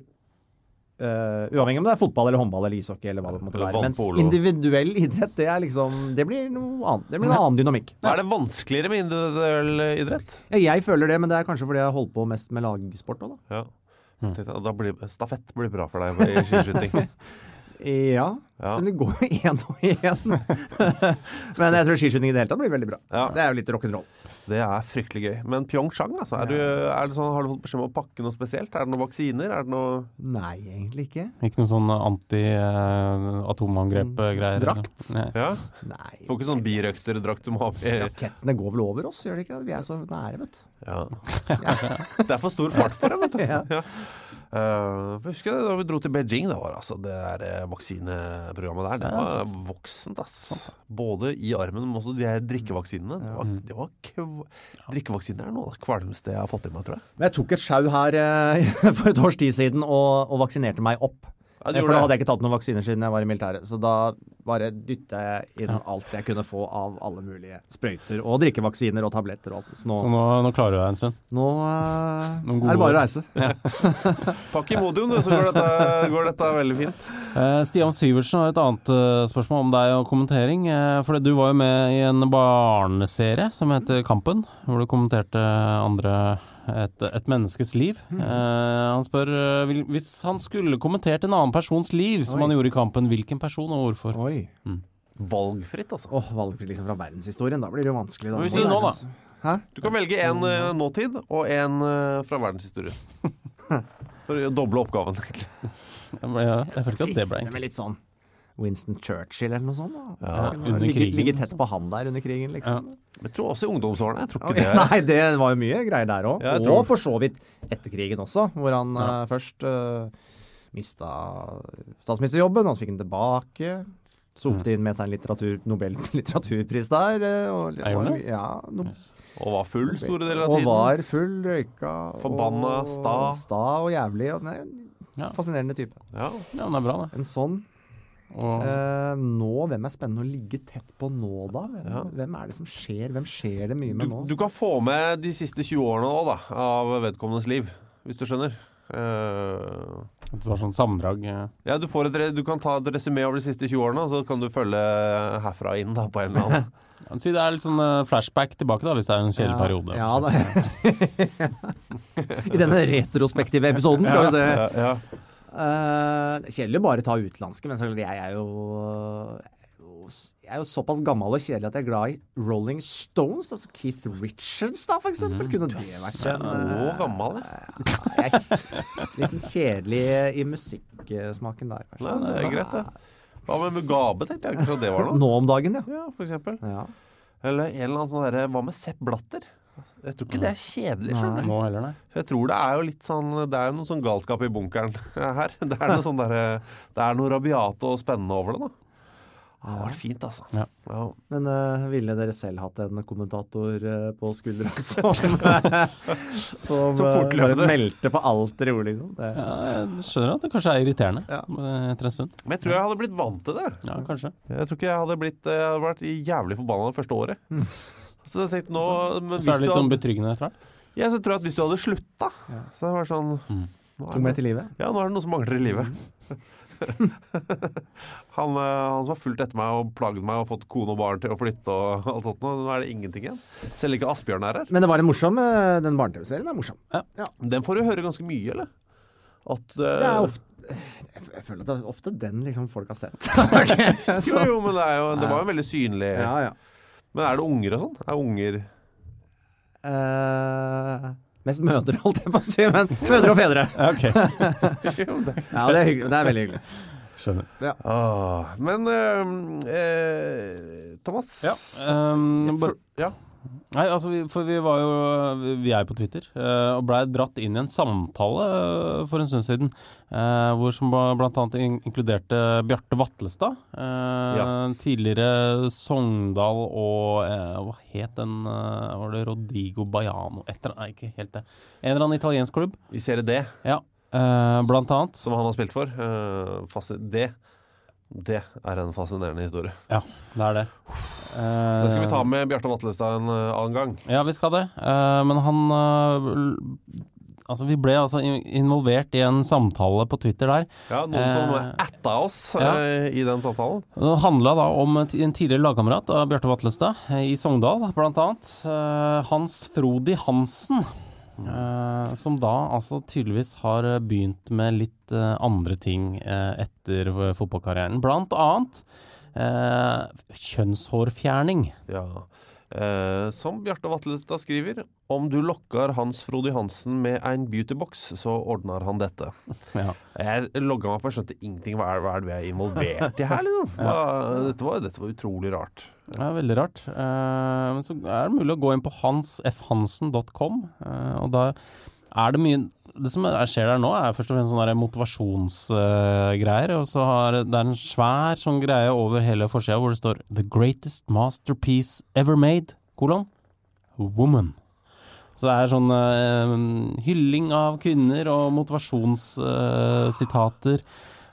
Speaker 2: Uh, uavhengig om det er fotball eller håndball eller ishockey eller hva det måtte være. Mens individuell idrett, det er liksom Det blir noe annet. Det blir en annen dynamikk.
Speaker 3: Er det vanskeligere med individuell idrett?
Speaker 2: Ja, Jeg føler det, men det er kanskje fordi jeg holder på mest med lagsport òg, da.
Speaker 3: Ja. Mm. Da blir Stafett blir bra for deg i skiskyting.
Speaker 2: Ja.
Speaker 3: Ja.
Speaker 2: Så det går jo én og én. men jeg tror skiskyting i det hele tatt blir veldig bra.
Speaker 3: Ja.
Speaker 2: Det er jo litt rock'n'roll.
Speaker 3: Det er fryktelig gøy. Men Pyeongchang, altså. Er du, er det sånn, har du fått beskjed om å pakke noe spesielt? Er det noen vaksiner? Er det noe
Speaker 2: Nei, egentlig ikke.
Speaker 4: Ikke noe sånn anti-atomangrep-greier?
Speaker 2: drakt?
Speaker 4: Nei.
Speaker 3: Ja?
Speaker 2: Nei.
Speaker 3: Får ikke sånn birøkterdrakt du må ha med
Speaker 2: Rakettene går vel over oss, gjør de ikke det? Vi er så nære, vet du.
Speaker 3: Ja. Det er for stor fart på dem, vet du.
Speaker 2: Ja.
Speaker 3: Ja. Eh, jeg husker da vi dro til Beijing, da var altså det der eh, vaksineprogrammet der, det var
Speaker 4: ja,
Speaker 3: voksent, ass. Både i armen, men også de her drikkevaksinene. Det var, det var kv... Drikkevaksinene er noe av det kvalmeste jeg har fått i meg, tror jeg.
Speaker 2: Men jeg tok et sjau her eh, for et års tid siden og, og vaksinerte meg opp.
Speaker 3: Ja,
Speaker 2: for da hadde jeg ikke tatt noen vaksiner siden jeg var i militæret. Så da bare dytta jeg inn alt jeg kunne få av alle mulige sprøyter og drikkevaksiner og tabletter og alt. Så nå,
Speaker 4: Så nå, nå klarer du deg en stund.
Speaker 2: nå uh,
Speaker 4: Noen
Speaker 2: er det bare å reise.
Speaker 3: Pakk Imodium, du, så går dette, går dette veldig fint.
Speaker 4: Uh, Stian Syversen har et annet uh, spørsmål om deg og kommentering. Uh, for du var jo med i en barneserie som heter Kampen, hvor du kommenterte andre et, et menneskes liv.
Speaker 2: Mm.
Speaker 4: Eh, han spør eh, vil, hvis han skulle kommentert en annen persons liv, som
Speaker 2: Oi.
Speaker 4: han gjorde i Kampen, hvilken person og hvorfor?
Speaker 2: Oi.
Speaker 3: Valgfritt, altså.
Speaker 2: Oh, valgfritt liksom fra verdenshistorien. Da blir det jo vanskelig. Da.
Speaker 4: Hva vil du si nå, da?
Speaker 2: Hæ?
Speaker 3: Du kan velge en uh, nåtid og en uh, fra verdenshistorie. For å doble oppgaven, egentlig.
Speaker 4: Jeg, ble, jeg følte ikke at det ble
Speaker 2: Fristende
Speaker 4: enkelt.
Speaker 2: med litt sånn Winston Churchill eller noe sånt. Da.
Speaker 3: Ja,
Speaker 4: under
Speaker 2: ligge,
Speaker 4: krigen.
Speaker 2: ligge tett på han der under krigen, liksom.
Speaker 3: Men Jeg tror også i ungdomsårene. Jeg tror ikke det
Speaker 2: Nei, det var jo mye greier der òg.
Speaker 3: Ja,
Speaker 2: og for så vidt etter krigen også, hvor han
Speaker 4: Ja.
Speaker 2: uh, først uh, mista statsministerjobben, og så fikk han tilbake. Sopte inn med seg en litteratur, Nobel litteraturpris der. eh, Og,
Speaker 4: var.
Speaker 2: Ja, no,
Speaker 3: Og var full store deler av tiden.
Speaker 2: og var full, røyka
Speaker 3: Forbanna,
Speaker 2: og
Speaker 3: sta.
Speaker 2: sta og jævlig. Og, nei,
Speaker 4: Ja.
Speaker 2: Fascinerende type.
Speaker 3: Ja.
Speaker 4: Ja, den er bra, det.
Speaker 2: En sånn.
Speaker 4: Og,
Speaker 2: Eh, nå, hvem er spennende å ligge tett på nå, da? Hvem,
Speaker 3: Ja.
Speaker 2: hvem er det som skjer? Hvem skjer det mye
Speaker 3: Du,
Speaker 2: med nå?
Speaker 3: du kan få med de siste 20 årene òg, da, av vedkommendes liv. Hvis du skjønner. Eh,
Speaker 4: du tar sånn sammendrag. eh.
Speaker 3: ja, du, får et, du kan ta et resymé over de siste 20 årene, og så kan du følge herfra inn da, på en eller annen.
Speaker 4: Si det er litt sånn eh, flashback tilbake, da, hvis det er en kjedelig
Speaker 2: Ja,
Speaker 4: periode.
Speaker 2: Ja, da. I denne retrospektive episoden, skal vi se.
Speaker 3: ja,
Speaker 2: Eh, det er kjedelig å bare ta utenlandske, men jeg er jo jeg er jo såpass gammel og kjedelig at jeg er glad i Rolling Stones. Altså Keith Richards, da, for eksempel. Kunne det vært en
Speaker 3: Å,
Speaker 2: eh,
Speaker 3: gammel, ja.
Speaker 2: Litt sånn kjedelig i musikksmaken der, kanskje.
Speaker 3: Nei, det er greit, det. Hva med Mugabe, tenkte jeg kanskje det var noe?
Speaker 2: Nå om dagen, ja.
Speaker 3: Ja, for eksempel.
Speaker 2: ja.
Speaker 3: Eller en eller annen sånn derre Hva med Sepp Blatter? Jeg tror ikke det er kjedelig, skjønner du.
Speaker 4: Nå heller, nei.
Speaker 3: For jeg tror det er jo litt sånn Det er jo noe sånn galskap i bunkeren her. Det er noe sånn der, Det er noe rabiate og spennende over det, da. Det har vært fint, altså.
Speaker 4: Ja.
Speaker 3: Ja.
Speaker 2: Men uh, ville dere selv hatt en kommentator uh, på skuldra som, som, eh, bare meldte på alt dere gjorde, liksom? Det,
Speaker 4: Ja, jeg skjønner at det kanskje er irriterende
Speaker 2: Ja.
Speaker 4: etter en stund.
Speaker 3: Men jeg tror jeg hadde blitt vant til det.
Speaker 4: Ja, kanskje.
Speaker 3: Jeg tror ikke jeg hadde blitt Jeg hadde vært jævlig forbanna det første året. Så jeg tenkte nå men
Speaker 4: Så er det litt sånn betryggende etter hvert.
Speaker 3: ja, så tror jeg at hvis du hadde slutta, så hadde det vært sånn er
Speaker 2: Tok meg til livet.
Speaker 3: Ja, nå er det noe som mangler i livet. han, eh, han som har fulgt etter meg og plaget meg og fått kone og barn til å flytte og alt sånt, nå er det ingenting igjen. Selv ikke Asbjørn er her.
Speaker 2: Men det var en morsom eh, Den barne-TV-serien er morsom.
Speaker 3: Den får du høre ganske mye, eller? At uh,
Speaker 2: Det er ofte Jeg føler at det er ofte den liksom folk har sett. okay,
Speaker 3: Jo, jo, men det, er jo, det var jo veldig synlig.
Speaker 2: Ja, ja.
Speaker 3: Men er det unger og sånn? Er unger
Speaker 2: uh, mest mødre, holdt jeg på å si. Men mødre og fedre.
Speaker 3: Okay. det-
Speaker 2: Ja, det er, hyggelig. det er veldig hyggelig.
Speaker 4: Skjønner.
Speaker 3: Ah, Men uh, uh, Thomas
Speaker 4: Ja. Um,
Speaker 3: ja.
Speaker 4: Nei, altså, vi, for vi var jo Vi er på Twitter, eh, og blei dratt inn i en samtale eh, for en stund siden. eh, hvor som bl.a. inkluderte Bjarte Vatlestad.
Speaker 3: Ja.
Speaker 4: Tidligere Sogndal og Hva het den? var det Rodigo Baiano? Etter, nei, ikke helt det. En eller annen italiensk klubb.
Speaker 3: Vi ser D,
Speaker 4: Ja, blant annet.
Speaker 3: som han har spilt for, det det er en fascinerende historie.
Speaker 4: Ja, det er det. Så
Speaker 3: Det skal vi ta med Bjarte Vatlestad en eh, annen gang.
Speaker 4: Ja, vi skal det. Eh, men han eh, Altså, vi ble altså involvert i en samtale på Twitter der.
Speaker 3: Ja, Noen som
Speaker 4: Eh,
Speaker 3: atta oss
Speaker 4: ja.
Speaker 3: eh, i den samtalen.
Speaker 4: Det handla da om en tidligere lagkamerat av Bjarte Vatlestad eh, i Sogndal, blant annet. Eh, Hans Frodi Hansen. Eh, som da altså tydeligvis har eh, begynt med litt uh, andre ting uh, etter fotballkarrieren. Blant annet kjønnshårfjerning.
Speaker 3: Ja. Eh, som Bjarte Vatlestad skriver, om du lokker Hans Frode Hansen med en beautybox, så ordner han dette.
Speaker 4: Ja.
Speaker 3: Jeg logga meg på, jeg skjønte ingenting. Hva er, hva er det vi er involvert i her, liksom? Hva, dette, var, dette var utrolig rart.
Speaker 4: Det er veldig rart. Eh, men så er det mulig å gå inn på hansfhansen.com, eh, og da er det mye Det som er, skjer der nå, er først og fremst sånne motivasjonsgreier. og så har det er en svær sånn greie over hele forsida hvor det står 'The greatest masterpiece ever made', kolon, woman. Så det er sånn uh, hylling av kvinner og motivasjonssitater.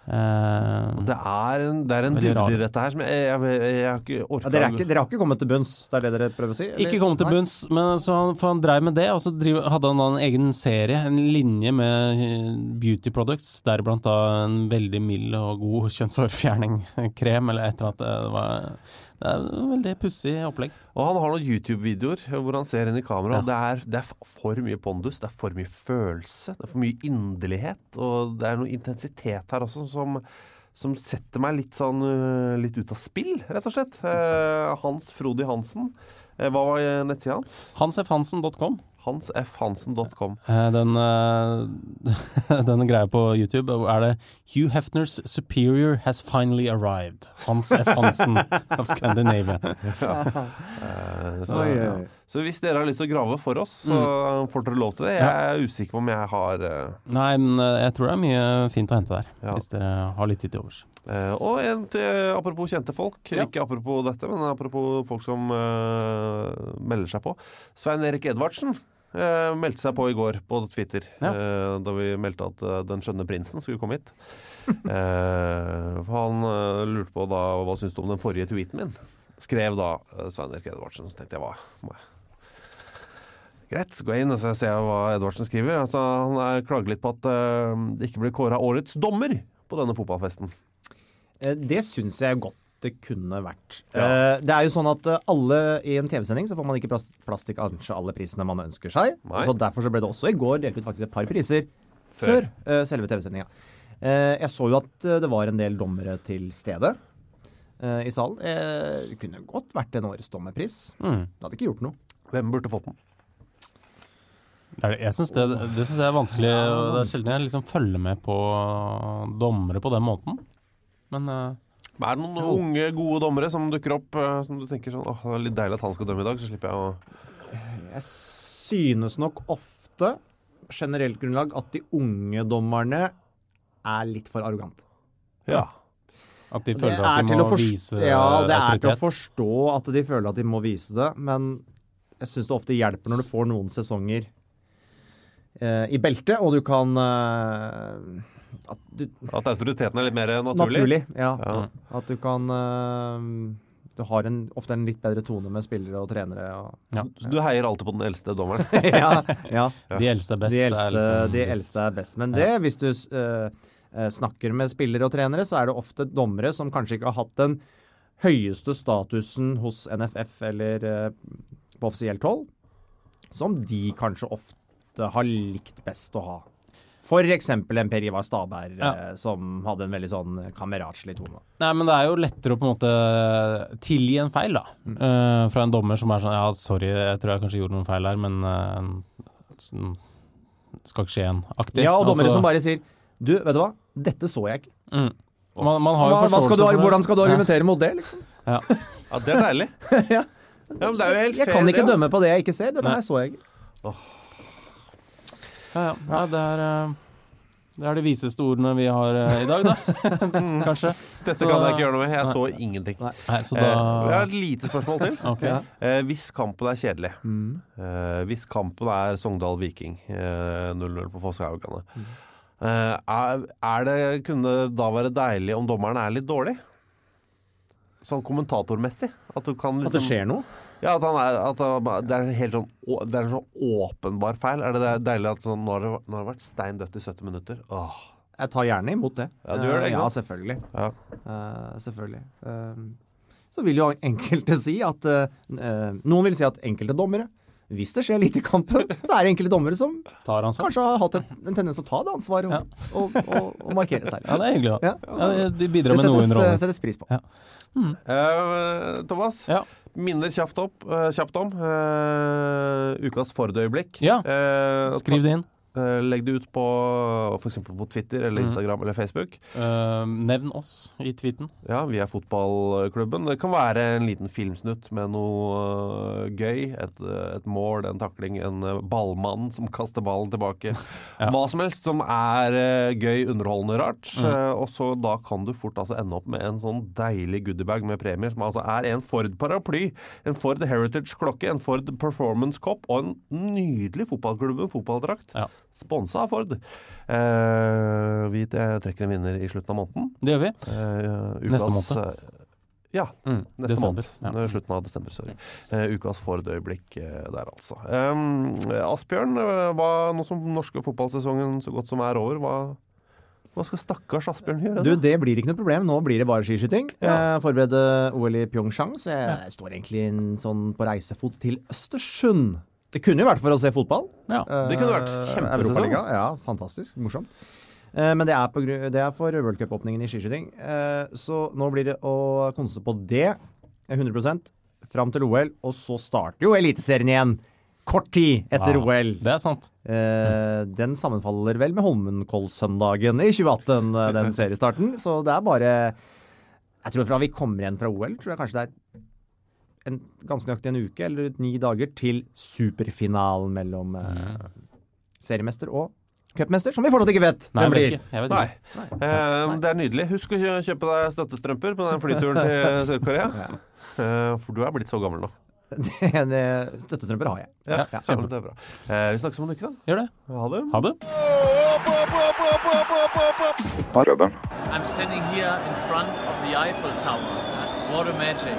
Speaker 4: Eh,
Speaker 3: Det er en, det er en dybde
Speaker 4: rar.
Speaker 3: i dette her som jeg, jeg, jeg, jeg har ikke
Speaker 2: Ja, dere, er ikke, dere har ikke kommet til bunns, det er det dere prøver å si? eller?
Speaker 4: Ikke kommet til bunns, men så han, for han drev med det, og så hadde han da en egen serie, en linje med eh, beauty products, deriblant da en veldig mild og god kjønnshårfjerningkrem, eller et eller annet. Det var det er veldig pussig opplegg.
Speaker 3: Og han har noen YouTube-videoer hvor han ser inn i kamera. Ja. Det, er, det er for mye pondus, det er for mye følelse, det er for mye inderlighet. Og det er noe intensitet her også som, som setter meg litt sånn øh, litt ut av spill, rett og slett. Eh, Hans Frodi Hansen. Eh, hva var eh, nettsida hans?
Speaker 4: Hansfhansen.com.
Speaker 3: Hansfhansen.com.
Speaker 4: Eh, Den, eh, den greia på YouTube er det Hugh Hefners superior has finally arrived. Hans F. Hansen of Scandinavia.
Speaker 3: ja. så,
Speaker 2: oi, oi.
Speaker 3: så hvis dere har lyst til å grave for oss, så får dere lov til det. Jeg er usikker på om jeg har eh,
Speaker 4: Nei, men eh, jeg tror det er mye fint å hente der,
Speaker 3: Ja.
Speaker 4: hvis dere har litt tid til overs.
Speaker 3: Eh, og en til, apropos kjente folk,
Speaker 4: Ja.
Speaker 3: ikke apropos dette, men apropos folk som uh, melder seg på. Svein Erik Edvardsen eh, meldte seg på i går på Twitter,
Speaker 4: Ja.
Speaker 3: eh, da vi meldte at eh, Den skjønne prinsen skulle komme hit. Eh, han eh, lurte på da hva syns du om den forrige tweeten min. Skrev da eh, Svein Erik Edvardsen. Så tenkte jeg hva må jeg Greit, så går jeg inn og så ser jeg hva Edvardsen skriver. Altså, han er- klager litt på at eh, det ikke ble kåra årets dommer på denne fotballfesten.
Speaker 2: Eh, Det syns jeg godt det kunne vært.
Speaker 3: Ja.
Speaker 2: Eh, Det er jo sånn at eh, alle i en TV-sending så får man ikke plass, plass til kanskje alle prisene man ønsker seg.
Speaker 3: Nei.
Speaker 2: Så Derfor så ble det også i går delt ut faktisk et par priser
Speaker 3: Før.
Speaker 2: før, eh, selve TV-sendinga. Eh, jeg så jo at det var en del dommere til stede eh, i salen. Eh, det kunne godt vært en årets dommerpris.
Speaker 4: Mm.
Speaker 2: Det hadde ikke gjort noe.
Speaker 3: Hvem burde fått den?
Speaker 4: Det er det- Jeg synes det, det syns jeg er vanskelig.
Speaker 2: Ja,
Speaker 4: det er sjelden jeg liksom følger med på dommere på den måten. Men
Speaker 3: Er det noen unge, gode dommere som dukker opp, eh, som du tenker sånn Åh, det er litt deilig at han skal dømme i dag, så slipper jeg å
Speaker 2: Jeg synes nok ofte, generelt grunnlag, at de unge dommerne er litt for arrogante.
Speaker 3: Ja.
Speaker 4: at de føler at de må vise
Speaker 2: Ja, det er til å forstå at de føler at de må vise det, men jeg syns det ofte hjelper når du får noen sesonger eh, i beltet, og du kan eh, at du,
Speaker 3: At autoriteten er litt mer naturlig?
Speaker 2: Naturlig, ja.
Speaker 3: Ja.
Speaker 2: At du kan eh, Du har en, ofte en litt bedre tone med spillere og trenere. Og,
Speaker 4: Ja.
Speaker 3: Så du heier alltid på den eldste dommeren?
Speaker 2: ja, ja.
Speaker 4: De eldste er best.
Speaker 2: De
Speaker 4: eldste, er liksom
Speaker 2: de eldste er best. Men det, hvis du eh, eh, snakker med spillere og trenere, så er det ofte dommere som kanskje ikke har hatt den høyeste statusen hos NFF eller uh, på offisielt hold, som de kanskje ofte har likt best å ha. For eksempel en Per Ivar Stabær,
Speaker 4: Ja.
Speaker 2: eh, som hadde en veldig sånn kameratslig tone.
Speaker 4: Nei, men det er jo lettere å på en måte tilgi en feil, da.
Speaker 2: Mm.
Speaker 4: Uh, fra en dommer som er sånn Ja, sorry, jeg tror jeg kanskje gjorde noen feil her, men sånn, skal ikke skje igjen. Aktig.
Speaker 2: Ja, og dommere
Speaker 4: Altså,
Speaker 2: som bare sier Du, vet du hva, dette så jeg ikke.
Speaker 4: mm. man, man har jo
Speaker 2: Hva, hva skal du,
Speaker 4: for det.
Speaker 2: hvordan skal du argumentere mot det, liksom?
Speaker 4: Ja.
Speaker 3: Ja, det er deilig.
Speaker 2: Ja.
Speaker 3: Ja, men det er jo helt
Speaker 2: Jeg kan ikke
Speaker 3: det.
Speaker 2: dømme på det jeg ikke ser. Dette her så jeg ikke.
Speaker 4: Ja, ja. ja det, er, eh, det er de viseste ordene vi har eh, i dag, da. Kanskje.
Speaker 3: Dette
Speaker 4: Så-
Speaker 3: kan jeg ikke gjøre noe med. Jeg
Speaker 4: Nei.
Speaker 3: så ingenting.
Speaker 2: Nei.
Speaker 4: Nei, så
Speaker 3: Eh,
Speaker 4: da
Speaker 3: jeg har et lite spørsmål til.
Speaker 4: okay.
Speaker 2: Ja.
Speaker 3: Hvis kampen er kjedelig,
Speaker 2: Mm.
Speaker 3: eh, hvis kampen er Sogndal Viking eh, 0-0 på Fosshaugane,
Speaker 2: Mm.
Speaker 3: eh, er, er det, kunne det da være deilig om dommeren er litt dårlig? Sånn kommentatormessig? At du kan
Speaker 2: At det
Speaker 3: liksom
Speaker 2: skjer noe?
Speaker 3: Ja, at, han er, at han- det er helt sånn Det er en sånn åpenbar feil. Er det det deilig at sånn, nå har det, nå har det vært stein dødt i 70 minutter? Åh.
Speaker 2: Jeg tar gjerne imot det.
Speaker 3: Ja, du gjør det,
Speaker 2: Eh,
Speaker 3: ikke
Speaker 2: Ja, selvfølgelig.
Speaker 3: Ja.
Speaker 2: Uh, selvfølgelig. Uh, så vil jo enkelte si at eh, Noen vil si at enkelte dommere hvis det skjer lite i kampen, så er det enkelte dommere som
Speaker 4: tar
Speaker 2: kanskje har hatt en, en tendens til å ta det ansvaret og,
Speaker 4: Ja.
Speaker 2: og, og, og markere seg.
Speaker 4: Ja, det er hyggelig, da.
Speaker 2: Ja.
Speaker 4: Ja, de- bidrar
Speaker 2: Det
Speaker 4: med noe underholdning.
Speaker 2: Det settes pris på.
Speaker 4: Ja.
Speaker 3: Uh, Thomas,
Speaker 4: Ja.
Speaker 3: minner kjapt, opp, uh, kjapt om uh, ukas Ford-øyeblikk.
Speaker 4: Ja.
Speaker 3: Eh,
Speaker 4: Skriv det inn.
Speaker 3: Eh, legg det ut på f.eks. på Twitter eller
Speaker 4: Mm.
Speaker 3: Instagram eller Facebook.
Speaker 4: Uh, nevn oss i tweeten.
Speaker 3: Ja, vi er fotballklubben. Det kan være en liten filmsnutt med noe uh, gøy. Et, et mål, en takling, en ballmann som kaster ballen tilbake.
Speaker 4: Ja.
Speaker 3: Hva som helst som er uh, gøy, underholdende, rart.
Speaker 4: Mm.
Speaker 3: Og så da kan du fort altså ende opp med en sånn deilig goodiebag med premier, som altså er en Ford-paraply, en Ford Heritage-klokke, en Ford Performance-kopp og en nydelig fotballklubb, en fotballdrakt.
Speaker 4: Ja.
Speaker 3: Sponsa av Ford. Eh, vi trekker en vinner i slutten av måneden.
Speaker 4: Det gjør vi.
Speaker 3: Eh,
Speaker 4: Neste måned.
Speaker 3: eh, Ja,
Speaker 4: Mm,
Speaker 3: neste
Speaker 4: desember.
Speaker 3: måned.
Speaker 4: Ja.
Speaker 3: Eh, Slutten av desember, sorry. Eh, ukas Ford-øyeblikk eh, der, altså. Um, Asbjørn, hva, nå som norske fotballsesongen så godt som er over, hva, hva skal stakkars Asbjørn gjøre?
Speaker 2: Du, det blir ikke noe problem. Nå blir det bare skiskyting.
Speaker 3: Ja.
Speaker 2: Eh, forberede OL i Pyeongchang, så jeg står egentlig sånn på reisefot til Østersund. Det kunne jo vært for å se fotball.
Speaker 4: Ja.
Speaker 3: Det kunne vært
Speaker 2: Eh,
Speaker 3: kjempesesong.
Speaker 2: Ja, fantastisk. Morsomt. Eh, Men det er, på, det er for World Cup-åpningen i skiskyting. Eh, Så nå blir det å konse på det 100 fram til OL, og så starter jo Eliteserien igjen. Kort tid etter
Speaker 4: Ja,
Speaker 2: OL.
Speaker 4: Det er sant.
Speaker 2: Den sammenfaller vel med Holmenkollsøndagen i 2018, eh, den seriestarten. Så det er bare Jeg tror fra vi kommer igjen fra OL, tror jeg kanskje det er en, ganske nøyaktig en uke eller ni dager til superfinalen mellom eh, seriemester og cupmester, som vi fortsatt ikke vet
Speaker 4: Nei,
Speaker 2: hvem blir.
Speaker 4: ikke. Jeg vet
Speaker 3: Nei.
Speaker 4: ikke.
Speaker 3: Eh, det er nydelig. Husk å kjøpe deg støttestrømper på den flyturen til Sør-Korea. Eh, For du er blitt så gammel nå.
Speaker 2: Støttestrømper har jeg.
Speaker 3: Ja,
Speaker 2: Ja,
Speaker 3: ja Det er bra. Eh, Vi snakkes om en uke, da.
Speaker 4: Gjør det.
Speaker 3: Ha det.
Speaker 4: Ha det.
Speaker 7: I'm standing here in front of the Eiffel Tower. What a magic.